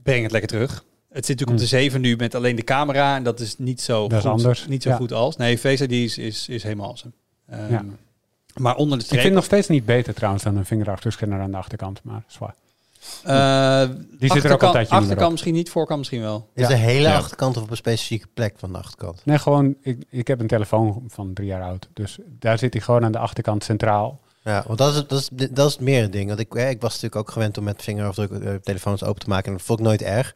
Breng het lekker terug. Het zit natuurlijk op de 7 nu met alleen de camera en dat is niet zo Dat is goed, anders, niet zo ja. goed als. Nee, Face ID is, is, is helemaal awesome. Ehm, Ja. Maar onder de Ik vind het nog steeds niet beter trouwens dan een vingerafdrukscanner aan de achterkant, maar zwaar. Eh, Die zit er ook achterkant- al een tijdje niet meer Achterkant misschien niet, voorkant misschien wel. Is de hele Ja. achterkant of op een specifieke plek van de achterkant? Nee, gewoon, ik, ik heb een telefoon van drie jaar oud. Dus daar zit hij gewoon aan de achterkant centraal. Ja, want dat is, dat is, dat is meer een ding. Want ik, eh, ik was natuurlijk ook gewend om met vingerafdruk eh, telefoons open te maken. En dat vond ik nooit erg.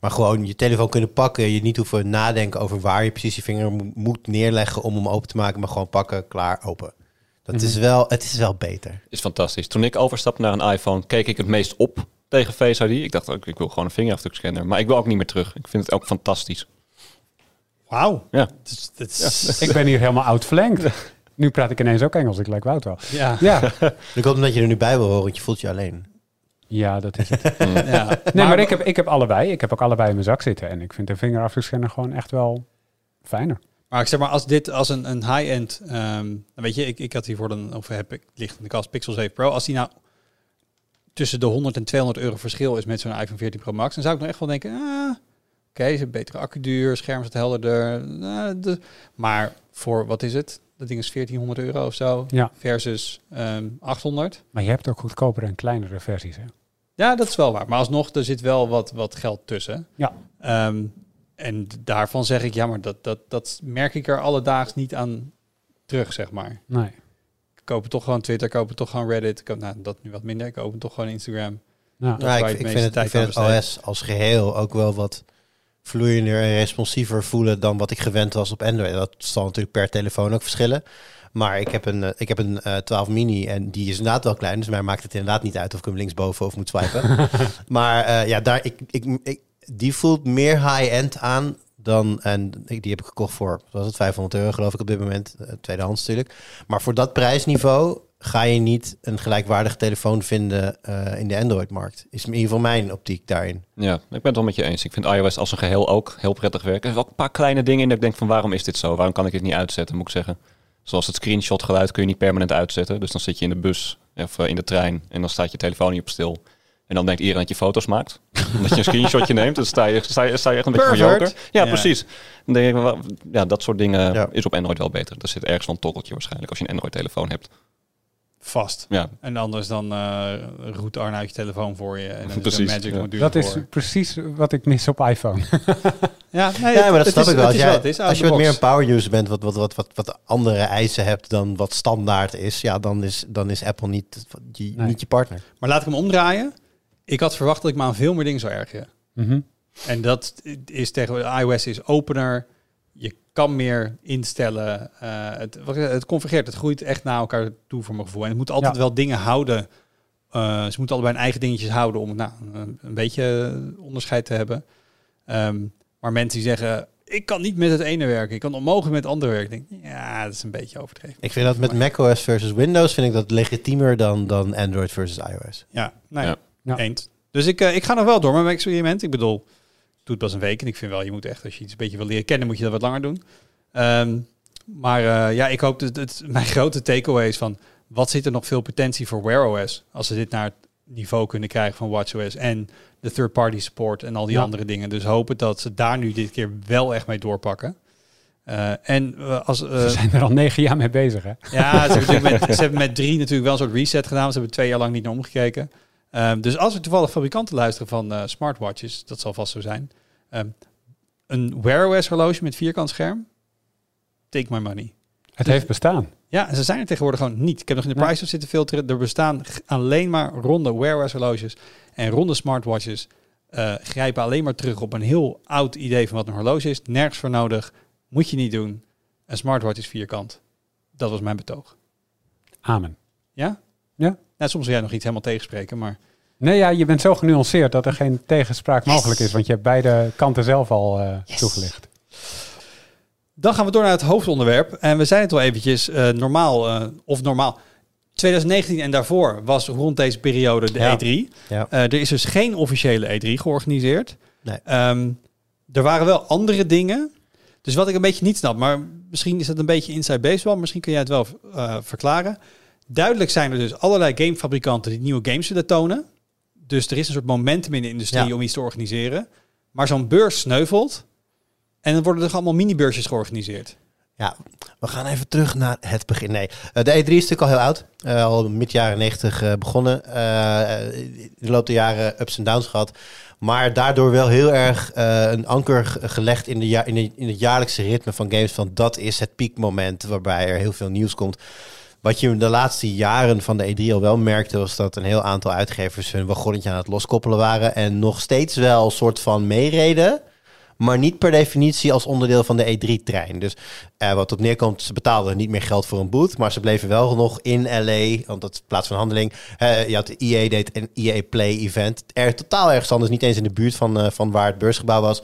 Maar gewoon je telefoon kunnen pakken. Je niet hoeven nadenken over waar je precies je vinger mo- moet neerleggen om hem open te maken. Maar gewoon pakken, klaar, open. Dat Mhm. is wel, het is wel beter. Is fantastisch. Toen ik overstapte naar een iPhone, keek ik het meest op tegen Face ID. Ik dacht ook, ik wil gewoon een vingerafdrukscanner. Maar ik wil ook niet meer terug. Ik vind het ook fantastisch. Wauw. Ja. Ik ben hier helemaal oud-verlengd. Nu praat ik ineens ook Engels. Ik lijk Wout wel. ja. Ja, Ik hoop dat je er nu bij wil horen, want je voelt je alleen. ja dat is het. ja. Nee, maar ik heb, ik heb allebei. Ik heb ook allebei in mijn zak zitten. En ik vind de vingerafdrukscanner gewoon echt wel fijner. Maar ik zeg maar, als dit als een, een high-end, ehm, weet je, ik, ik had hiervoor dan, of heb ik, ligt in de kast Pixel 7 Pro. Als die nou tussen de 100 en 200 euro verschil is met zo'n iPhone 14 Pro Max, dan zou ik nog echt wel denken, ah, oké, een betere accuduur, scherm is helderder. eh, de, maar voor, wat is het? Dat ding is 1400 euro of zo, Ja. versus ehm 800. Maar je hebt ook goedkopere en kleinere versies. Hè? Ja, dat is wel waar. Maar alsnog, er zit wel wat, wat geld tussen. Ja. Ehm, en daarvan zeg ik, ja, maar dat, dat, dat merk ik er alledaags niet aan terug, zeg maar. Nee. Ik koop toch gewoon Twitter, ik koop het toch gewoon Reddit. Ik koop, nou, dat nu wat minder. Ik koop het toch gewoon Instagram. Ja. Nou, ik, ik vind het, ik vind het OS als geheel ook wel wat vloeiender en responsiever voelen dan wat ik gewend was op Android. Dat zal natuurlijk per telefoon ook verschillen. Maar ik heb een, eh, ik heb een eh 12 mini en die is inderdaad wel klein. Dus mij maakt het inderdaad niet uit of ik hem linksboven of moet swipen. maar eh, ja, daar, ik, ik, ik, die voelt meer high-end aan dan... En die heb ik gekocht voor, was het, 500 euro geloof ik op dit moment. eh, tweedehands natuurlijk. Maar voor dat prijsniveau ga je niet een gelijkwaardige telefoon vinden eh, in de Android-markt. Is in ieder geval mijn optiek daarin. Ja, ik ben het wel met je eens. Ik vind iOS als een geheel ook heel prettig werken. Er zijn ook een paar kleine dingen in dat ik denk van waarom is dit zo? Waarom kan ik dit niet uitzetten, moet ik zeggen. Zoals het screenshot geluid kun je niet permanent uitzetten. Dus dan zit je in de bus of eh, in de trein en dan staat je telefoon niet op stil. En dan denkt iedereen dat je foto's maakt. Omdat je een screenshotje neemt, dan sta je, sta je, sta je echt een beetje van Pervert. joker. Ja, Ja. precies. Dan denk ik, wel, ja, dat soort dingen Ja. is op Android wel beter. Er zit ergens wel een toggeltje waarschijnlijk als je een Android-telefoon hebt. Vast. Ja, En anders dan eh roet Arne uit je telefoon voor je. En dan Precies, een magic ja. module Dat is voor. precies wat ik mis op iPhone. Ja, nee, Ja, maar dat snap is- ik wel. het Als, jij- is, als je wat meer een power user bent, wat, wat, wat, wat, wat andere eisen hebt dan wat standaard is, ja, dan is, dan is Apple niet, Nee. niet je partner. Maar laat ik hem omdraaien. Ik had verwacht dat ik me aan veel meer dingen zou ergeren. Mhm. En dat is tegen iOS is opener. Je kan meer instellen. Eh, het, het convergeert. Het groeit echt naar elkaar toe voor mijn gevoel. En het moet altijd Ja. wel dingen houden. Eh, ze moeten allebei hun eigen dingetjes houden om nou, een, een beetje onderscheid te hebben. Ehm, maar mensen die zeggen, ik kan niet met het ene werken. Ik kan onmogelijk met het andere werken. Ik Denk, ja, dat is een beetje overdreven. Ik vind dat met macOS versus Windows vind ik dat legitiemer dan, dan Android versus iOS. Ja, nou ja, Ja. Eens. Dus ik, eh, ik ga nog wel door met mijn experiment. Ik bedoel, ik doe het pas een week. En ik vind wel, je moet echt, als je iets een beetje wil leren kennen, moet je dat wat langer doen. Ehm, maar eh, ja, ik hoop dat het, mijn grote takeaway is van, wat zit er nog veel potentie voor Wear OS? Als ze dit naar het niveau kunnen krijgen van WatchOS en de third-party support en al die Ja. andere dingen. Dus hopen dat ze daar nu dit keer wel echt mee doorpakken. Eh, en als... Ze zijn er al negen jaar mee bezig, hè? ja, ze hebben, met, ze hebben met drie natuurlijk wel een soort reset gedaan. Ze hebben twee jaar lang niet naar omgekeken. Ehm, dus als er toevallig fabrikanten luisteren van eh, smartwatches, dat zal vast zo zijn. Ehm, een Wear OS horloge met vierkant scherm, take my money. Het heeft bestaan. Ja, ze zijn er tegenwoordig gewoon niet. Ik heb nog in de Ja. price zitten filteren. Er bestaan alleen maar ronde Wear OS horloges en ronde smartwatches. eh, grijpen alleen maar terug op een heel oud idee van wat een horloge is. Nergens voor nodig. Moet je niet doen. Een smartwatch is vierkant. Dat was mijn betoog. Amen. Ja? Ja. Nou, soms wil jij nog iets helemaal tegenspreken, maar... Nee, ja, je bent zo genuanceerd dat er geen tegenspraak mogelijk is. Want je hebt beide kanten zelf al eh, toegelicht. Dan gaan we door naar het hoofdonderwerp. En we zijn het al eventjes, eh, normaal, eh, of normaal... 2019 en daarvoor was rond deze periode de Ja. E3. Ja. Eh, er is dus geen officiële E3 georganiseerd. Nee. Ehm, er waren wel andere dingen. Dus wat ik een beetje niet snap, maar misschien is het een beetje inside baseball. Misschien kun jij het wel eh, verklaren. Duidelijk zijn er dus allerlei gamefabrikanten die nieuwe games willen tonen. Dus er is een soort momentum in de industrie Ja. om iets te organiseren. Maar zo'n beurs sneuvelt. En dan worden er allemaal mini-beursjes georganiseerd. Ja, we gaan even terug naar het begin. Nee, eh, de E3 is natuurlijk al heel oud. Eh, al mid jaren 90 eh, begonnen. In de loop der jaren ups en downs gehad. Maar daardoor wel heel erg een anker ge- gelegd in, de ja in, de, in het jaarlijkse ritme van games. Van dat is het piekmoment waarbij er heel veel nieuws komt. Wat je de laatste jaren van de E3 al wel merkte, was dat een heel aantal uitgevers hun wagonnetje aan het loskoppelen waren. En nog steeds wel een soort van meereden. Maar niet per definitie als onderdeel van de E3-trein. Dus eh, wat op neerkomt, ze betaalden niet meer geld voor een booth. Maar ze bleven wel nog in LA, want dat is plaats van handeling. Eh, je had de EA deed een EA Play event. Er totaal ergens anders, niet eens in de buurt van, eh, van waar het beursgebouw was.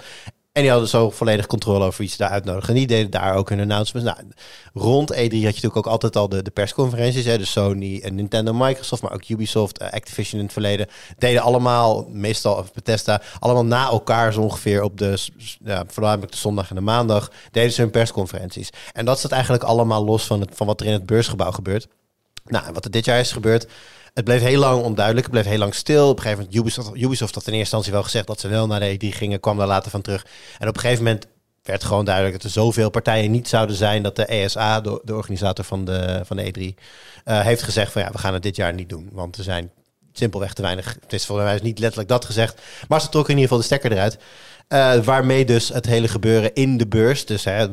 En die hadden zo volledig controle over ze daar uitnodigen. En die deden daar ook hun announcements. Nou, rond E3 had je natuurlijk ook altijd al de, de persconferenties. Hè? Dus Sony en Nintendo, Microsoft, maar ook Ubisoft, eh, Activision in het verleden. Deden allemaal, meestal of Bethesda, allemaal na elkaar zo ongeveer op de, ja, voornamelijk de zondag en de maandag, deden ze hun persconferenties. En dat staat eigenlijk allemaal los van, het, van wat er in het beursgebouw gebeurt. Nou, en wat er dit jaar is gebeurd, het bleef heel lang onduidelijk. Het bleef heel lang stil. Op een gegeven moment, Ubisoft, Ubisoft had in eerste instantie wel gezegd dat ze wel naar de E3 gingen, kwam daar later van terug. En op een gegeven moment werd gewoon duidelijk dat er zoveel partijen niet zouden zijn dat de ESA, de, de organisator van de, van de E3, eh, heeft gezegd van ja, we gaan het dit jaar niet doen. Want er zijn simpelweg te weinig. Het is volgens mij niet letterlijk dat gezegd. Maar ze trokken in ieder geval de stekker eruit. Eh, waarmee dus het hele gebeuren in de beurs. Dus hè,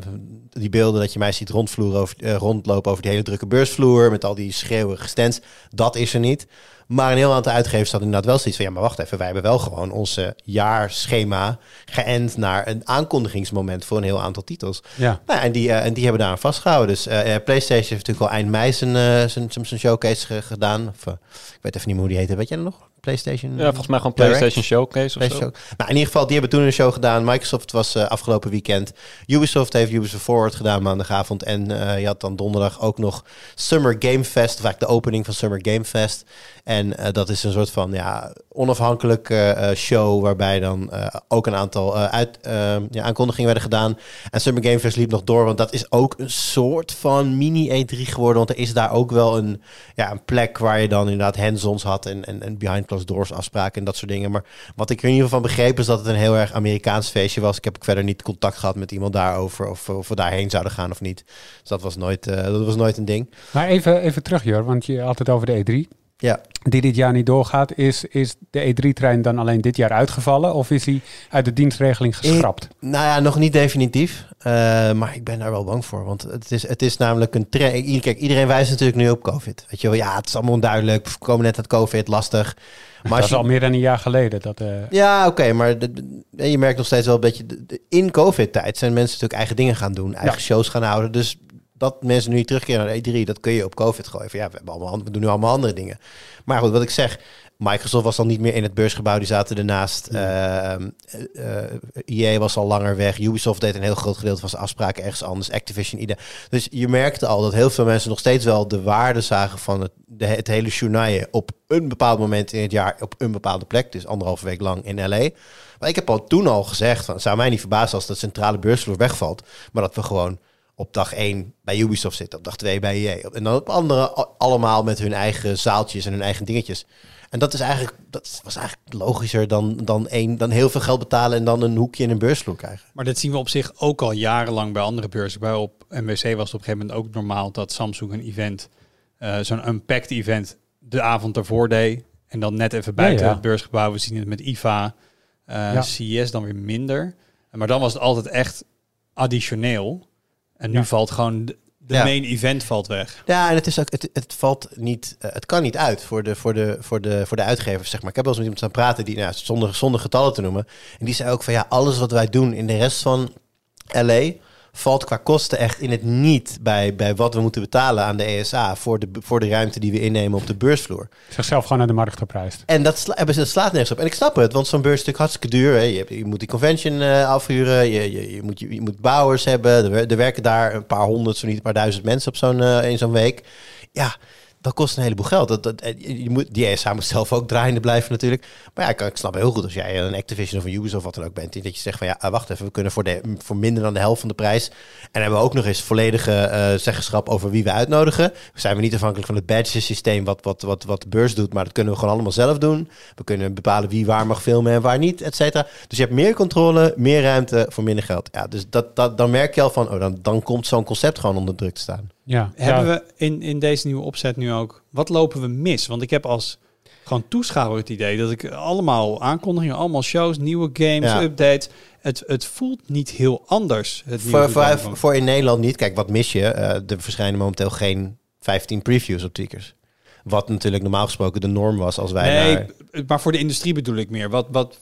die beelden dat je mij ziet rondvloeren over, eh, rondlopen over die hele drukke beursvloer. Met al die schreeuwige stands. Dat is er niet. Maar een heel aantal uitgevers hadden inderdaad wel zoiets van... ja, maar wacht even, wij hebben wel gewoon onze jaarschema geënt... naar een aankondigingsmoment voor een heel aantal titels. Ja. Nou, en, die, eh, en die hebben daar aan vastgehouden. Dus PlayStation heeft natuurlijk al eind mei zijn, zijn, zijn, showcase ge- gedaan. Of, ik weet even niet meer hoe die heette. Weet jij dat nog? PlayStation? Ja, volgens mij gewoon Direct? PlayStation Showcase of zo. PlayStation. Nou, in ieder geval, die hebben toen een show gedaan. Microsoft was eh, afgelopen weekend. Ubisoft heeft Ubisoft Forward gedaan maandagavond. En eh, je had dan donderdag ook nog Summer Game Fest. Of eigenlijk de opening van Summer Game Fest. En eh, dat is een soort van ja, onafhankelijke show waarbij dan ook een aantal uit, eh, ja, aankondigingen werden gedaan. En Summer Game Fest liep nog door, want dat is ook een soort van mini E3 geworden. Want er is daar ook wel een, ja, een plek waar je dan inderdaad hands-ons had en, en, en behind closed doors afspraken en dat soort dingen. Maar wat ik er in ieder geval van begrepen is dat het een heel erg Amerikaans feestje was. Ik heb ook verder niet contact gehad met iemand daarover of, of we daarheen zouden gaan of niet. Dus dat was nooit, eh, dat was nooit een ding. Maar even, even terug, Jor, want je had het over de E3. Ja. Die dit jaar niet doorgaat. Is, is de E3-trein dan alleen dit jaar uitgevallen? Of is hij uit de dienstregeling geschrapt? Nou ja, nog niet definitief. Eh, maar ik ben daar wel bang voor. Want het is, het is namelijk een trend. Kijk, iedereen wijst natuurlijk nu op COVID. Weet je wel, ja, het is allemaal onduidelijk. We komen net uit COVID, lastig. Maar dat is je- al meer dan een jaar geleden. Dat, eh, Ja, oké, maar de- de- je merkt nog steeds wel een beetje... de- in COVID-tijd zijn mensen natuurlijk eigen dingen gaan doen. Eigen Ja. shows gaan houden. Dus dat mensen nu terugkeren naar de E3, dat kun je op COVID gooien. Van, ja, we, hebben allemaal, we doen nu allemaal andere dingen. Maar goed, wat ik zeg... Microsoft was al niet meer in het beursgebouw, die zaten ernaast. Ehm, eh, eh, EA was al langer weg. Ubisoft deed een heel groot gedeelte van zijn afspraken ergens anders. Activision, ieder. Dus je merkte al dat heel veel mensen nog steeds wel de waarde zagen van het, de, het hele journaille op een bepaald moment in het jaar op een bepaalde plek. Dus anderhalve week lang in LA. Maar ik heb al toen al gezegd, van, het zou mij niet verbazen als de centrale beursvloer wegvalt. Maar dat we gewoon op dag 1 bij Ubisoft zitten, op dag 2 bij EA. En dan op andere allemaal met hun eigen zaaltjes en hun eigen dingetjes. En dat is eigenlijk, dat was eigenlijk logischer dan, dan, één, dan heel veel geld betalen en dan een hoekje in een beursvloer krijgen. Maar dat zien we op zich ook al jarenlang bij andere beurzen. Bij op MWC was het op een gegeven moment ook normaal dat Samsung een event, eh, zo'n unpacked event, de avond ervoor deed. En dan net even buiten Ja, ja. het beursgebouw. We zien het met IFA, eh Ja. CES dan weer minder. Maar dan was het altijd echt additioneel. En nu Ja. valt gewoon de, Ja. main event valt weg. Ja, en het, is ook, het, het valt niet, eh, het kan niet uit voor de, voor, de, voor, de, voor de uitgevers, zeg maar. Ik heb wel eens met iemand staan praten, die, nou, zonder, zonder getallen te noemen. En die zei ook van, ja, alles wat wij doen in de rest van LA valt qua kosten echt in het niet bij, bij wat we moeten betalen aan de ESA voor de, voor de ruimte die we innemen op de beursvloer. zichzelf gewoon naar de markt geprijsd. En dat, sla, hebben ze- dat slaat nergens op. En ik snap het, want zo'n beurs is natuurlijk hartstikke duur. Hè. Je, moet die convention eh, afhuren, je, je, je, moet, je, je moet bouwers hebben. Er, er werken daar een paar honderd, zo niet een paar duizend mensen op zo'n, eh, in zo'n week. Ja, dat kost een heleboel geld. Dat, dat, eh, je moet, die ESA moet zelf ook draaiende blijven natuurlijk. Maar ja, ik, snap heel goed als jij een Activision of een Ubisoft of wat dan ook bent... dat je zegt van ja, ah, wacht even, we kunnen voor, de, voor minder dan de helft van de prijs... en hebben we ook nog eens volledige eh, zeggenschap over wie we uitnodigen. Zijn we niet afhankelijk van het badge systeem wat, wat, wat, wat de beurs doet... maar dat kunnen we gewoon allemaal zelf doen. We kunnen bepalen wie waar mag filmen en waar niet, et cetera. Dus je hebt meer controle, meer ruimte voor minder geld. Ja, dus dat, dat, dan merk je al van, oh, dan, dan komt zo'n concept gewoon onder druk te staan. Ja, Hebben ja. we in, in deze nieuwe opzet nu ook, wat lopen we mis? Want ik heb als gewoon toeschouwer het idee dat ik allemaal aankondigingen, allemaal shows, nieuwe games, Ja. updates. Het, het voelt niet heel anders. Het nieuwe Voor, voor, voor in Nederland niet. Kijk, wat mis je? Eh, er verschijnen momenteel geen 15 previews op Tweakers. Wat natuurlijk normaal gesproken de norm was als wij nee, naar... maar voor de industrie bedoel ik meer. Wat, wat,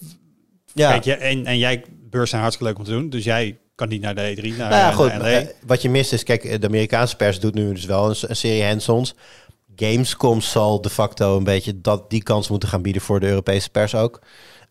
Ja, Kijk, en, en jij, beurs zijn hartstikke leuk om te doen, dus jij kan niet naar de E3, naar, nou ja, goed. LA. eh, wat je mist is, kijk, de Amerikaanse pers doet nu dus wel een, een serie hands-ons. Gamescom zal de facto een beetje dat, die kans moeten gaan bieden voor de Europese pers ook.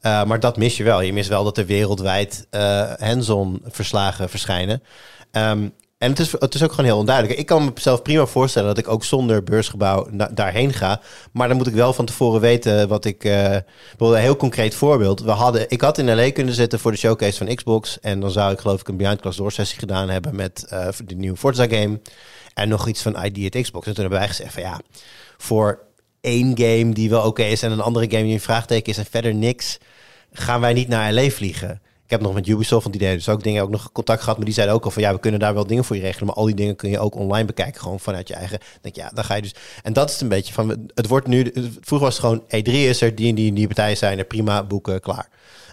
Eh, maar dat mis je wel. Je mist wel dat er wereldwijd eh hands-on verslagen verschijnen. Ehm, en het is, het is ook gewoon heel onduidelijk. Ik kan mezelf prima voorstellen dat ik ook zonder beursgebouw daarheen ga. Maar dan moet ik wel van tevoren weten wat ik... bijvoorbeeld een heel concreet voorbeeld. We hadden, ik had in LA kunnen zitten voor de showcase van Xbox. En dan zou ik geloof ik een Behind Class Door sessie gedaan hebben met eh, de nieuwe Forza game. En nog iets van ID at Xbox. En toen hebben wij gezegd van ja, voor één game die wel oké is en een andere game die een vraagteken is en verder niks, gaan wij niet naar LA vliegen. Ik heb nog met Ubisoft, want die deden dus ook dingen, ook nog contact gehad, maar die zeiden ook al van ja, we kunnen daar wel dingen voor je regelen, maar al die dingen kun je ook online bekijken, gewoon vanuit je eigen. Denk ja, dan ga je dus. En dat is een beetje van, het wordt nu, vroeger was het gewoon E3 is er, die en die die partijen zijn er, prima, boeken, klaar.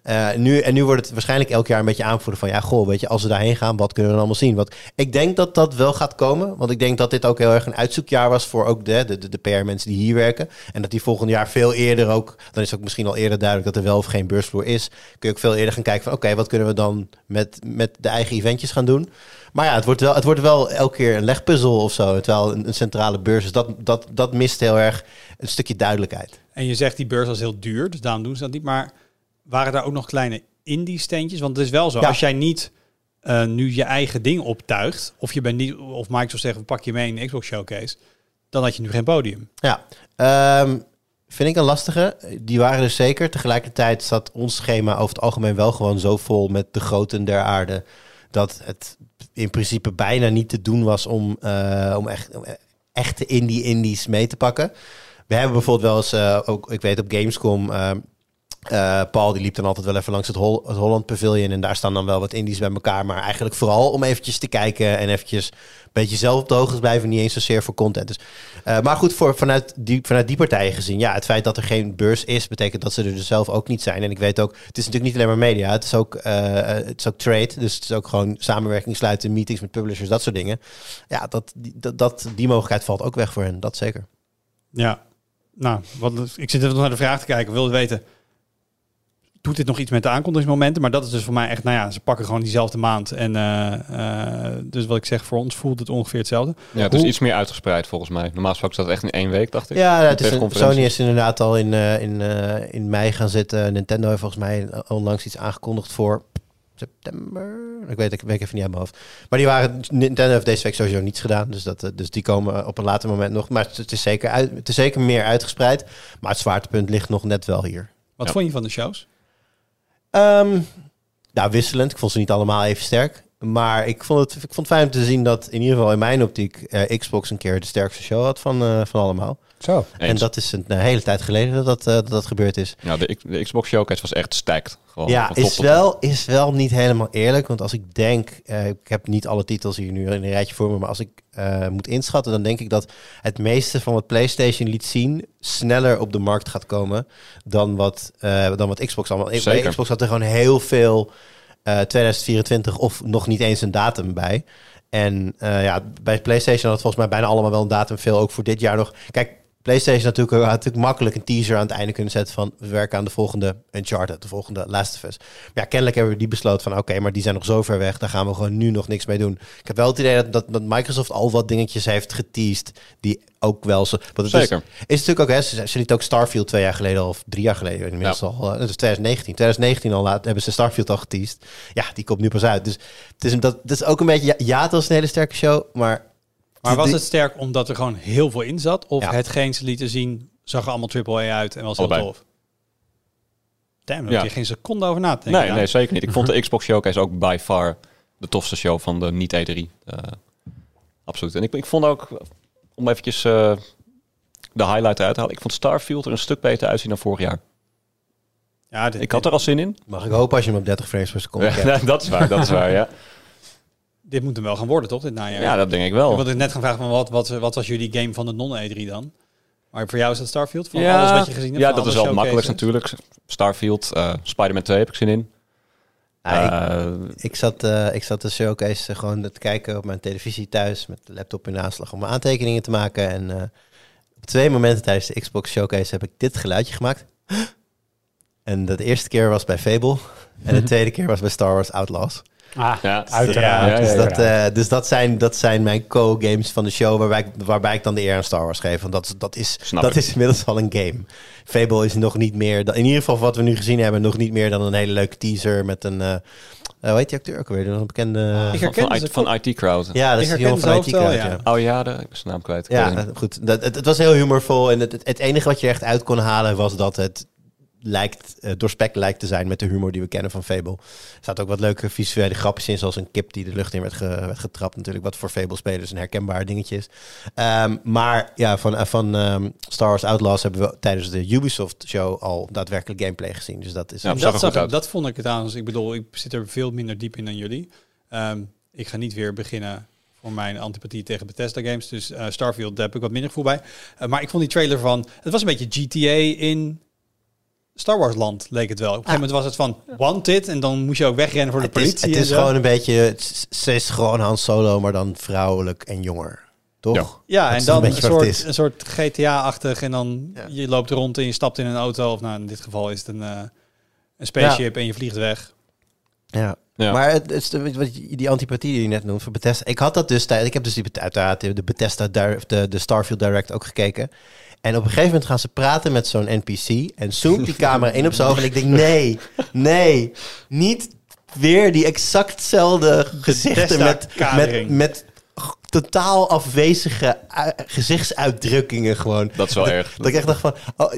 Eh, nu, en nu wordt het waarschijnlijk elk jaar een beetje aanvoeren van ja, goh, weet je, als we daarheen gaan, wat kunnen we dan allemaal zien? Want ik denk dat dat wel gaat komen, want ik denk dat dit ook heel erg een uitzoekjaar was voor ook de, de, de, PR-mensen die hier werken. En dat die volgend jaar veel eerder ook, dan is ook misschien al eerder duidelijk dat er wel of geen beursvloer is. Kun je ook veel eerder gaan kijken van oké, wat kunnen we dan met, met de eigen eventjes gaan doen? Maar ja, het wordt wel, het wordt wel elke keer een legpuzzel of zo, terwijl een, een centrale beurs is. Dat, dat, dat mist heel erg een stukje duidelijkheid. En je zegt die beurs was heel duur, dus daarom doen ze dat niet. Maar waren daar ook nog kleine indie steentjes? Want het is wel zo, Ja. als jij niet eh, nu je eigen ding optuigt, of je bent niet, of Microsoft zegt, we pak je mee in de Xbox Showcase, dan had je nu geen podium. Ja, ehm, vind ik een lastige. Die waren er zeker. Tegelijkertijd zat ons schema over het algemeen wel gewoon zo vol met de groten der aarde. Dat het in principe bijna niet te doen was om, eh, om, echt, om echte indie indies mee te pakken. We hebben bijvoorbeeld wel eens, eh, ook, ik weet op Gamescom, eh, Paul die liep dan altijd wel even langs het, het Holland Pavilion. En daar staan dan wel wat indies bij elkaar. Maar eigenlijk vooral om eventjes te kijken en eventjes een beetje zelf op de hoogte te blijven. Niet eens zozeer voor content. Dus, eh, maar goed, voor, vanuit, die, vanuit die partijen gezien. Ja, het feit dat er geen beurs is, betekent dat ze er dus zelf ook niet zijn. En ik weet ook, het is natuurlijk niet alleen maar media. Het is ook, eh, het is ook trade. Dus het is ook gewoon samenwerking sluiten, meetings met publishers, dat soort dingen. Ja, dat, die, mogelijkheid valt ook weg voor hen. Dat zeker. Ja, nou, ik zit even naar de vraag te kijken. Wil weten, doet dit nog iets met de aankondigingsmomenten? Maar dat is dus voor mij echt, nou ja, ze pakken gewoon diezelfde maand. En eh, eh, dus wat ik zeg, voor ons voelt het ongeveer hetzelfde. Ja, het is Hoe- iets meer uitgespreid volgens mij. Normaal gesproken staat het echt in één week, dacht ik. Ja, het is een. Sony is inderdaad al in, eh, in, eh, in mei gaan zitten. Nintendo heeft volgens mij onlangs iets aangekondigd voor september. Ik weet, ik weet even niet uit mijn hoofd. Maar die waren, Nintendo heeft deze week sowieso niets gedaan. Dus, dat, dus die komen op een later moment nog. Maar het is zeker, uit, het is zeker meer uitgespreid. Maar het zwaartepunt ligt nog net wel hier. Wat Ja. vond je van de shows? Ehm, nou, wisselend. Ik vond ze niet allemaal even sterk. Maar ik vond, het, ik vond het fijn om te zien dat in ieder geval in mijn optiek eh, Xbox een keer de sterkste show had van, eh, van allemaal. Zo. En dat is een, een hele tijd geleden dat dat, eh, dat, dat gebeurd is. Ja, de, Xbox Showcase was echt stacked. Gewoon ja, is wel, is wel niet helemaal eerlijk. Want als ik denk, eh, ik heb niet alle titels hier nu in een rijtje voor me. Maar als ik eh, moet inschatten, dan denk ik dat het meeste van wat PlayStation liet zien sneller op de markt gaat komen dan wat, eh, dan wat Xbox allemaal. Bij Zeker. Xbox had er gewoon heel veel eh 2024 of nog niet eens een datum bij. En eh, ja, bij PlayStation had het volgens mij bijna allemaal wel een datum. Veel ook voor dit jaar nog. Kijk, PlayStation natuurlijk, had natuurlijk makkelijk een teaser aan het einde kunnen zetten van we werken aan de volgende Uncharted, de volgende Last of Us. Maar ja, kennelijk hebben we die besloten van oké, maar die zijn nog zo ver weg, daar gaan we gewoon nu nog niks mee doen. Ik heb wel het idee dat, dat, dat Microsoft al wat dingetjes heeft geteased die ook wel zo. Want het is- Zeker. is natuurlijk ook, hè, ze, ze liet ook Starfield twee jaar geleden of drie jaar geleden inmiddels al. eh, Dat is 2019. 2019 al laat, hebben ze Starfield al geteased. Ja, die komt nu pas uit. Dus het is, dat, dat is ook een beetje, ja, ja, het was een hele sterke show, maar... Maar was het sterk omdat er gewoon heel veel in zat? Of Ja. hetgeen ze lieten zien, zag er allemaal AAA uit en was heel Allebei. tof? Damn, daar Ja. heb je geen seconde over na te denken. Nee, nee, zeker niet. Ik vond de Xbox Showcase ook by far de tofste show van de niet-E3. Eh, absoluut. En ik, ik vond ook, om eventjes eh, de highlight eruit te halen, ik vond Starfield er een stuk beter uitzien dan vorig jaar. Ja, dit, Ik had er al zin in. Mag ik hopen als je hem op 30 frames per seconde Ja, hebt. dat is waar, dat is waar, ja. dit moet hem wel gaan worden, toch? Dit najaar. Ja, dat denk ik Ik wel. wilde net gaan vragen, van wat, wat, wat was jullie game van de non-E3 dan? Maar voor jou is dat Starfield? Van ja, alles wat je gezien hebt? ja, dat is wel het makkelijkst showcases? natuurlijk. Starfield, eh Spider-Man 2 heb ik zin in. Ja, ik, Eh, ik, zat, eh, ik zat de showcase gewoon te kijken op mijn televisie thuis met de laptop in aanslag om mijn aantekeningen te maken. En eh, op twee momenten tijdens de Xbox showcase heb ik dit geluidje gemaakt. En de eerste keer was bij Fable en de tweede keer was bij Star Wars Outlaws. Ah, Ja, uiteraard. ja, dus dat, eh, dus dat, zijn, dat zijn mijn co-games van de show waarbij ik, waarbij ik dan de eer aan Star Wars geef. Want dat, is- dat, is, Snap dat ik. is inmiddels al een game. Fable is nog niet meer, dan- in ieder geval wat we nu gezien hebben, nog niet meer dan een hele leuke teaser met een... eh eh, hoe heet die acteur ook alweer? Een bekende... Ik van, IT, van IT Crowd. ja, dat is die herken jongen van IT Crowd, ja. Oh ja, de, ik ben zijn naam kwijt. Ja, goed. Dat, het, het was heel humorvol. En het, het, het enige wat je er echt uit kon halen was dat het lijkt, eh, doorspekt lijkt te zijn met de humor die we kennen van Fable. Er zaten ook wat leuke visuele grapjes in, zoals een kip die de lucht in werd, ge- werd getrapt. Natuurlijk, wat voor Fable-spelers een herkenbaar dingetje is. Ehm, maar ja, van, eh, van ehm, Star Wars Outlaws hebben we tijdens de Ubisoft-show al daadwerkelijk gameplay gezien. Dus dat is... Ja, dat, zag uit. dat vond ik het aan. Ik bedoel, ik zit er veel minder diep in dan jullie. Ehm, ik ga niet weer beginnen voor mijn antipathie tegen Bethesda games. Dus eh, Starfield, daar heb ik wat minder gevoel bij. Maar ik vond die trailer van... Het was een beetje GTA in Star Wars land, leek het wel. Op een gegeven moment was het van wanted. En dan moest je ook wegrennen voor de het is, politie. het is zo. gewoon een beetje... het is- Ze is gewoon Han Solo, maar dan vrouwelijk en jonger. Toch? Ja. Dat en dan een soort, een soort GTA-achtig. En dan Ja. je loopt rond en je stapt in een auto. Of nou, in dit geval is het een, eh, een spaceship en je vliegt weg. Ja. Ja. Maar het, het, is de- wat die antipathie die je net noemt voor Bethesda. Ik had dat dus tijdens. Ik heb dus die, uiteraard de Bethesda, de, de Starfield Direct ook gekeken. En op een gegeven moment gaan ze praten met zo'n NPC. En zoomt die camera in op zijn hoofd. En ik denk: nee, nee, niet weer die exactzelfde gezichten met, met, met totaal afwezige uh, gezichtsuitdrukkingen gewoon. Dat is wel dat, erg. Dat ik echt dacht van, oh,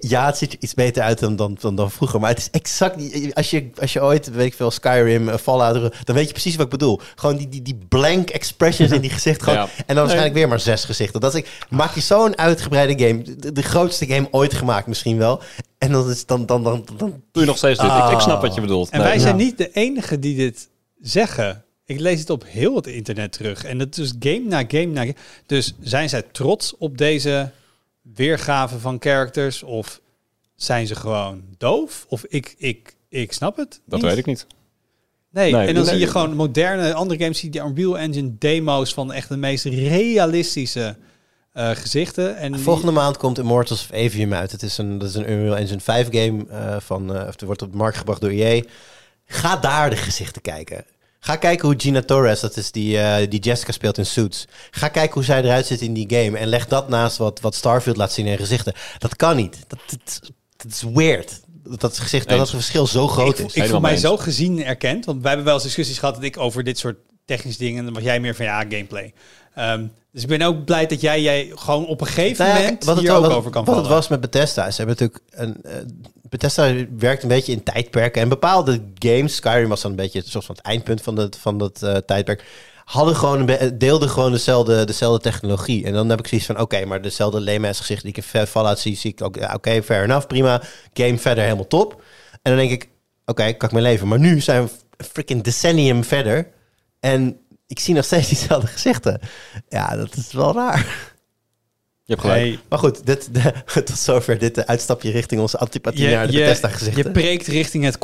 ja, het ziet er iets beter uit dan, dan, dan, dan, vroeger. Maar het is exact, als je, als je ooit, weet ik veel, Skyrim, uh, Fallout, dan weet je precies wat ik bedoel. Gewoon die, die, die blank expressions in die gezicht. Gewoon, ja. En dan waarschijnlijk weer maar zes gezichten. Dat is, maak je zo'n uitgebreide game. De, de, grootste game ooit gemaakt misschien wel. En dan is dan, dan, dan, dan... Doe je nog steeds dit. Ik, ik, snap wat je bedoelt. En nee. wij zijn niet de enige die dit zeggen. Ik lees het op heel het internet terug. En het is game na game na game. Dus zijn zij trots op deze weergave van characters? Of zijn ze gewoon doof? Of ik, ik, ik snap het Dat weet ik niet. Nee, Nee, en dan nee. zie je gewoon moderne andere games, zie je die Unreal Engine demo's van echt de meest realistische eh, gezichten. En die- Volgende maand komt Immortals of Avium uit. Het is een, dat is een Unreal Engine 5 game eh, van, eh, of het wordt op de markt gebracht door EA. Ga daar de gezichten kijken. Ga kijken hoe Gina Torres, dat is die, eh, die Jessica speelt in Suits. Ga kijken hoe zij eruit ziet in die game. En leg dat naast wat, wat Starfield laat zien in gezichten. Dat kan niet. Dat, dat, dat is weird. Dat, gezicht, dat, het verschil zo groot ik, is. ik voel mij zo gezien en erkend. Want wij hebben wel eens discussies gehad dat ik over dit soort technische dingen. En wat jij meer van ja, gameplay. Ehm, dus ik ben ook blij dat jij, jij gewoon op een gegeven Nou ja, moment wat het, hier ook wat, over kan wat vallen. het was met Bethesda. Ze hebben natuurlijk een, eh, Bethesda werkt een beetje in tijdperken. En bepaalde games, Skyrim was dan een beetje het soort van het eindpunt van, dat van dat eh, tijdperk. Hadden gewoon deelden gewoon dezelfde, dezelfde technologie. En dan heb ik zoiets van: oké, maar dezelfde lame gezicht die ik in Fallout zie, zie ik ook. Oké, fair enough, prima. Game verder helemaal top. En dan denk ik: oké, kan ik mijn leven. Maar nu zijn we freaking decennium verder. En ik zie nog steeds diezelfde gezichten. Ja, dat is wel raar. Je hebt gelijk. Nee, Maar goed, dit, de, tot zover dit eh, uitstapje richting onze antipathie je, naar de je, Bethesda je gezichten. preekt richting het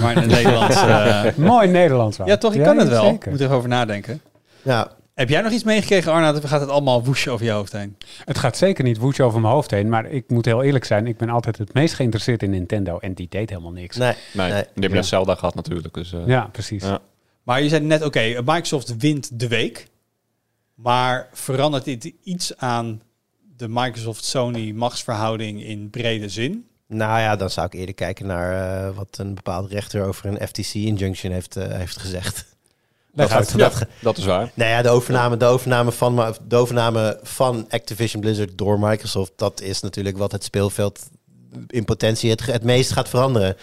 maar in het Nederlands... eh, Mooi Nederlands wel. ja, toch? Je kan het wel. Zeker. Moet er even over nadenken. Ja, Heb jij nog iets meegekregen, Arnoud? Of gaat het allemaal woesje over je hoofd heen? Het gaat zeker niet woetje over mijn hoofd heen, maar ik moet heel eerlijk zijn, ik ben altijd het meest geïnteresseerd in Nintendo en die deed helemaal niks. nee. Nee, nee. die hebben net Zelda gehad natuurlijk. Dus, eh, Ja, precies. Ja. Maar je zei net, oké, Microsoft wint de week. Maar verandert dit iets aan de Microsoft-Sony machtsverhouding in brede zin? Nou ja, dan zou ik eerder kijken naar eh, wat een bepaalde rechter over een FTC-injunction heeft, eh, heeft gezegd. Dat gaat Ja, dat ge- dat is waar. nou ja, de overname, de, overname van, de overname van Activision Blizzard door Microsoft, dat is natuurlijk wat het speelveld in potentie het, het meest gaat veranderen.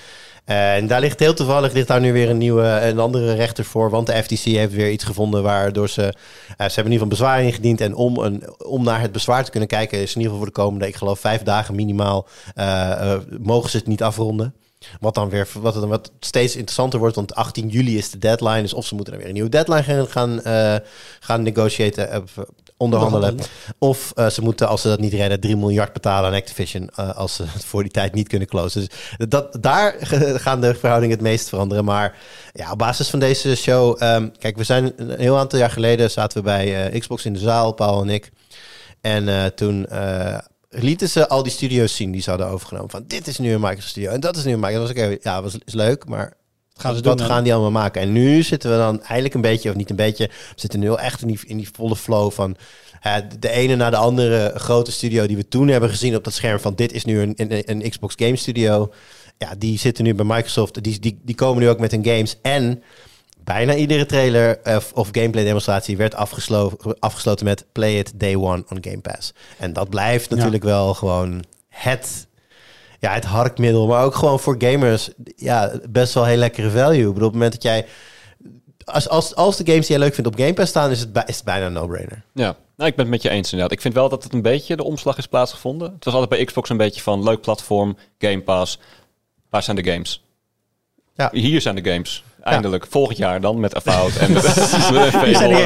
En daar ligt heel toevallig ligt daar nu weer een nieuwe, een andere rechter voor, want de FTC heeft weer iets gevonden waardoor ze, eh, ze hebben in ieder geval bezwaar ingediend en om, een, om naar het bezwaar te kunnen kijken is in ieder geval voor de komende, ik geloof vijf dagen minimaal, eh, eh, mogen ze het niet afronden. Wat dan weer wat, wat steeds interessanter wordt, want 18 juli is de deadline. Dus of ze moeten dan weer een nieuwe deadline gaan, gaan, gaan negotiëren, onderhandelen. Of eh, ze moeten, als ze dat niet redden, 3 miljard betalen aan Activision. eh, als ze het voor die tijd niet kunnen closen. Dus dat, daar gaan de verhoudingen het meest veranderen. Maar ja, op basis van deze show. ehm, kijk, we zijn een heel aantal jaar geleden zaten we bij eh, Xbox in de zaal, Paul en ik. En toen lieten ze al die studio's zien die ze hadden overgenomen. Van dit is nu een Microsoft Studio en dat is nu een Microsoft. Oké, ja, was, is leuk, maar gaan ze wat doen gaan die allemaal maken? En nu zitten we dan eigenlijk een beetje, of niet een beetje, we zitten nu echt in die, in die volle flow van eh, de ene na de andere grote studio die we toen hebben gezien op dat scherm van dit is nu een, een, een Xbox Game Studio. Ja, die zitten nu bij Microsoft. Die, die, die komen nu ook met hun games. En bijna iedere trailer of, of gameplay demonstratie werd afgesloten met play it day one on Game Pass. En dat blijft natuurlijk wel gewoon het, ja, het harkmiddel. Maar ook gewoon voor gamers ja, best wel heel lekkere value. Ik bedoel, op het moment dat jij... Als, als, als de games die je leuk vindt op Game Pass staan, is het, bij- is het bijna een no-brainer. Ja, nou, ik ben het met je eens inderdaad. Ik vind wel dat het een beetje de omslag is plaatsgevonden. Het was altijd bij Xbox een beetje van leuk platform, Game Pass. Waar zijn de games? Ja. Hier zijn de games. Eindelijk. Volgend jaar dan met Avowed en met,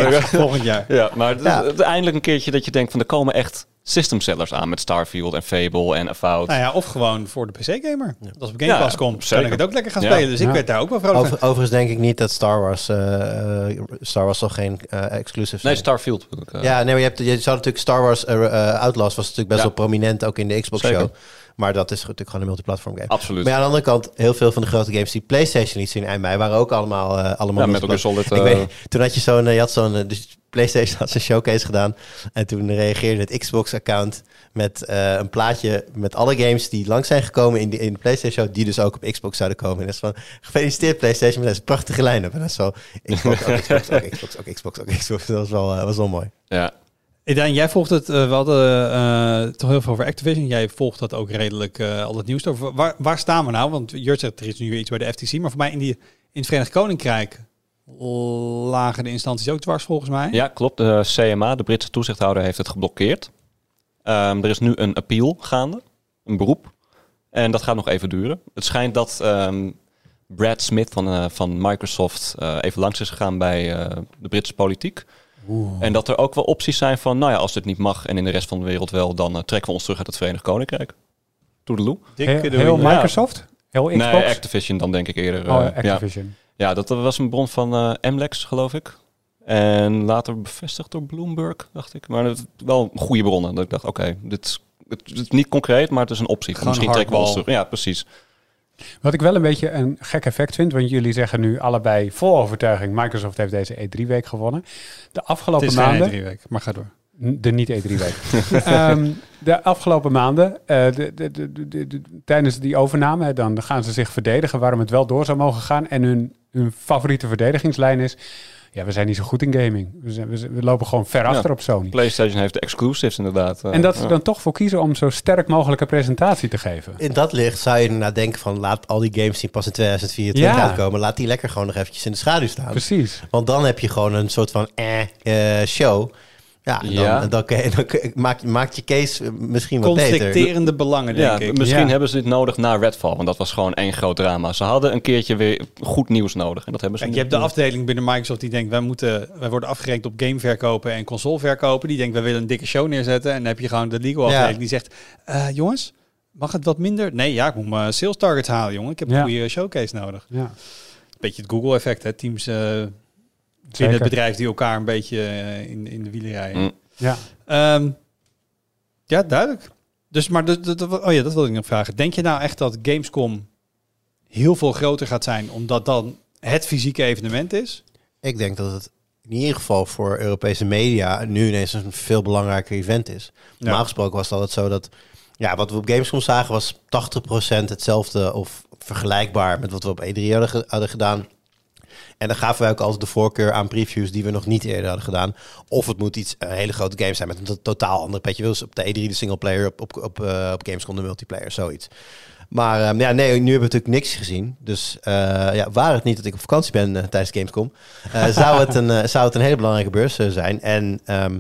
met volgend jaar. Ja, maar het Ja. eindelijk een keertje dat je denkt van er komen echt system sellers aan met Starfield en Fable en Avowed. Nou ja, of gewoon voor de PC-gamer. Als op Game Ja, Pass komt, kan ik het ook lekker gaan Ja. spelen. Dus ik werd daar ook wel vrolijk van. Over, overigens denk ik niet dat Star Wars... eh, eh, Star Wars zal geen eh exclusive nee, zijn. Starfield. ik, eh. Ja, nee, maar je, hebt, je zou natuurlijk Star Wars Outlaws was natuurlijk best Ja. wel prominent ook in de Xbox Zeker. show. Maar dat is natuurlijk gewoon een multiplatform game. Absoluut. Maar ja, aan de andere kant, heel veel van de grote games die PlayStation liet zien eind mei, waren ook allemaal, eh, allemaal ja, met Gear multiplatform. Solid. Ik eh, weet, toen had je zo'n, eh, je had zo'n, eh, dus PlayStation had zijn showcase gedaan. En toen reageerde het Xbox-account met eh, een plaatje met alle games die langs zijn gekomen in de, in de PlayStation show, die dus ook op Xbox zouden komen. En dat is van, gefeliciteerd PlayStation met deze prachtige line-up. En dat is zo, Xbox, ook Xbox, ook Xbox, ook Xbox, ook Xbox. Dat was wel, eh, was wel mooi. ja. Daan, jij volgt het, eh, we hadden eh, toch heel veel over Activision. Jij volgt dat ook redelijk, eh, al het nieuws over. Waar, waar staan we nou? Want Jurt zegt, er is nu iets bij de FTC. Maar voor mij in, die, in het Verenigd Koninkrijk lagen de instanties ook dwars volgens mij. ja, klopt. De CMA, de Britse toezichthouder, heeft het geblokkeerd. Ehm, er is nu een appeal gaande, een beroep. En dat gaat nog even duren. Het schijnt dat ehm, Brad Smith van, van Microsoft even langs is gegaan bij de Britse politiek. En dat er ook wel opties zijn van, nou ja, als dit niet mag en in de rest van de wereld wel, dan eh, trekken we ons terug uit het Verenigd Koninkrijk. Toedeloe. Heel, heel Ja. Microsoft? Heel Xbox? Nee, Activision dan denk ik eerder. oh, eh, ja. Activision. ja, dat was een bron van eh MLEX, geloof ik. En later bevestigd door Bloomberg, dacht ik. Maar het, wel goede bronnen. Dat ik dacht, oké, dit, het, is niet concreet, maar het is een optie. Misschien trekken we ons terug. Ja, precies. Wat ik wel een beetje een gek effect vind, want jullie zeggen nu allebei vol overtuiging, Microsoft heeft deze E3-week gewonnen. De Het afgelopen maanden... drie weken, maar ga door. De niet E3-week. Ehm, de afgelopen maanden, de, de, de, de- de- de- tijdens die overname, hè, dan gaan ze zich verdedigen waarom het wel door zou mogen gaan. En hun, hun favoriete verdedigingslijn is, ja, we zijn niet zo goed in gaming. We, zijn, we, zijn- we lopen gewoon ver Ja. achter op Sony. PlayStation heeft de exclusives inderdaad. eh, En dat ze ja. dan toch voor kiezen om zo sterk mogelijke presentatie te geven. In dat licht zou je inderdaad denken van, laat al die games die pas in 2024 Ja. uitkomen, laat die lekker gewoon nog eventjes in de schaduw staan. Precies. Want dan heb je gewoon een soort van eh, eh, show. Ja, en dan, Ja. en dan, dan maakt, maakt je case eh, misschien wat beter. Conflicterende belangen, denk Ja, ik. misschien Ja. hebben ze dit nodig na Redfall, want dat was gewoon één groot drama. Ze hadden een keertje weer goed nieuws nodig en dat hebben ze Kijk, je hebt de afdeling binnen Microsoft die denkt, wij, moeten, wij worden afgerekend op gameverkopen en consoleverkopen. Die denkt, wij willen een dikke show neerzetten. En dan heb je gewoon de legal Ja. afdeling die zegt, eh, jongens, mag het wat minder? Nee, ja, ik moet mijn sales targets halen, jongen. Ik heb een Ja. goede showcase nodig. Ja. Beetje het Google-effect, hè. Teams eh binnen Zeker. het bedrijf die elkaar een beetje eh, in, in de wielen rijden. Mm. Ja. Ehm, ja, duidelijk. Dus, maar dat, dat, oh ja, dat wilde ik nog vragen. Denk je nou echt dat Gamescom heel veel groter gaat zijn, omdat dan het fysieke evenement is? Ik denk dat het in ieder geval voor Europese media nu ineens een veel belangrijker event is. Normaal gesproken was het altijd zo dat... Ja, wat we op Gamescom zagen was 80% hetzelfde of vergelijkbaar met wat we op E3 hadden, ge- hadden gedaan. En dan gaven wij ook altijd de voorkeur aan previews die we nog niet eerder hadden gedaan. Of het moet iets, een hele grote game zijn met een to- totaal ander petje. Dus op de E3 de singleplayer, op, op, op, eh, op Gamescom de multiplayer, zoiets. Maar ehm, ja, nee, nu hebben we natuurlijk niks gezien. Dus eh, ja, waar het niet dat ik op vakantie ben eh, tijdens Gamescom, eh, zou, het een, eh, zou het een hele belangrijke beurs eh, zijn. En ehm,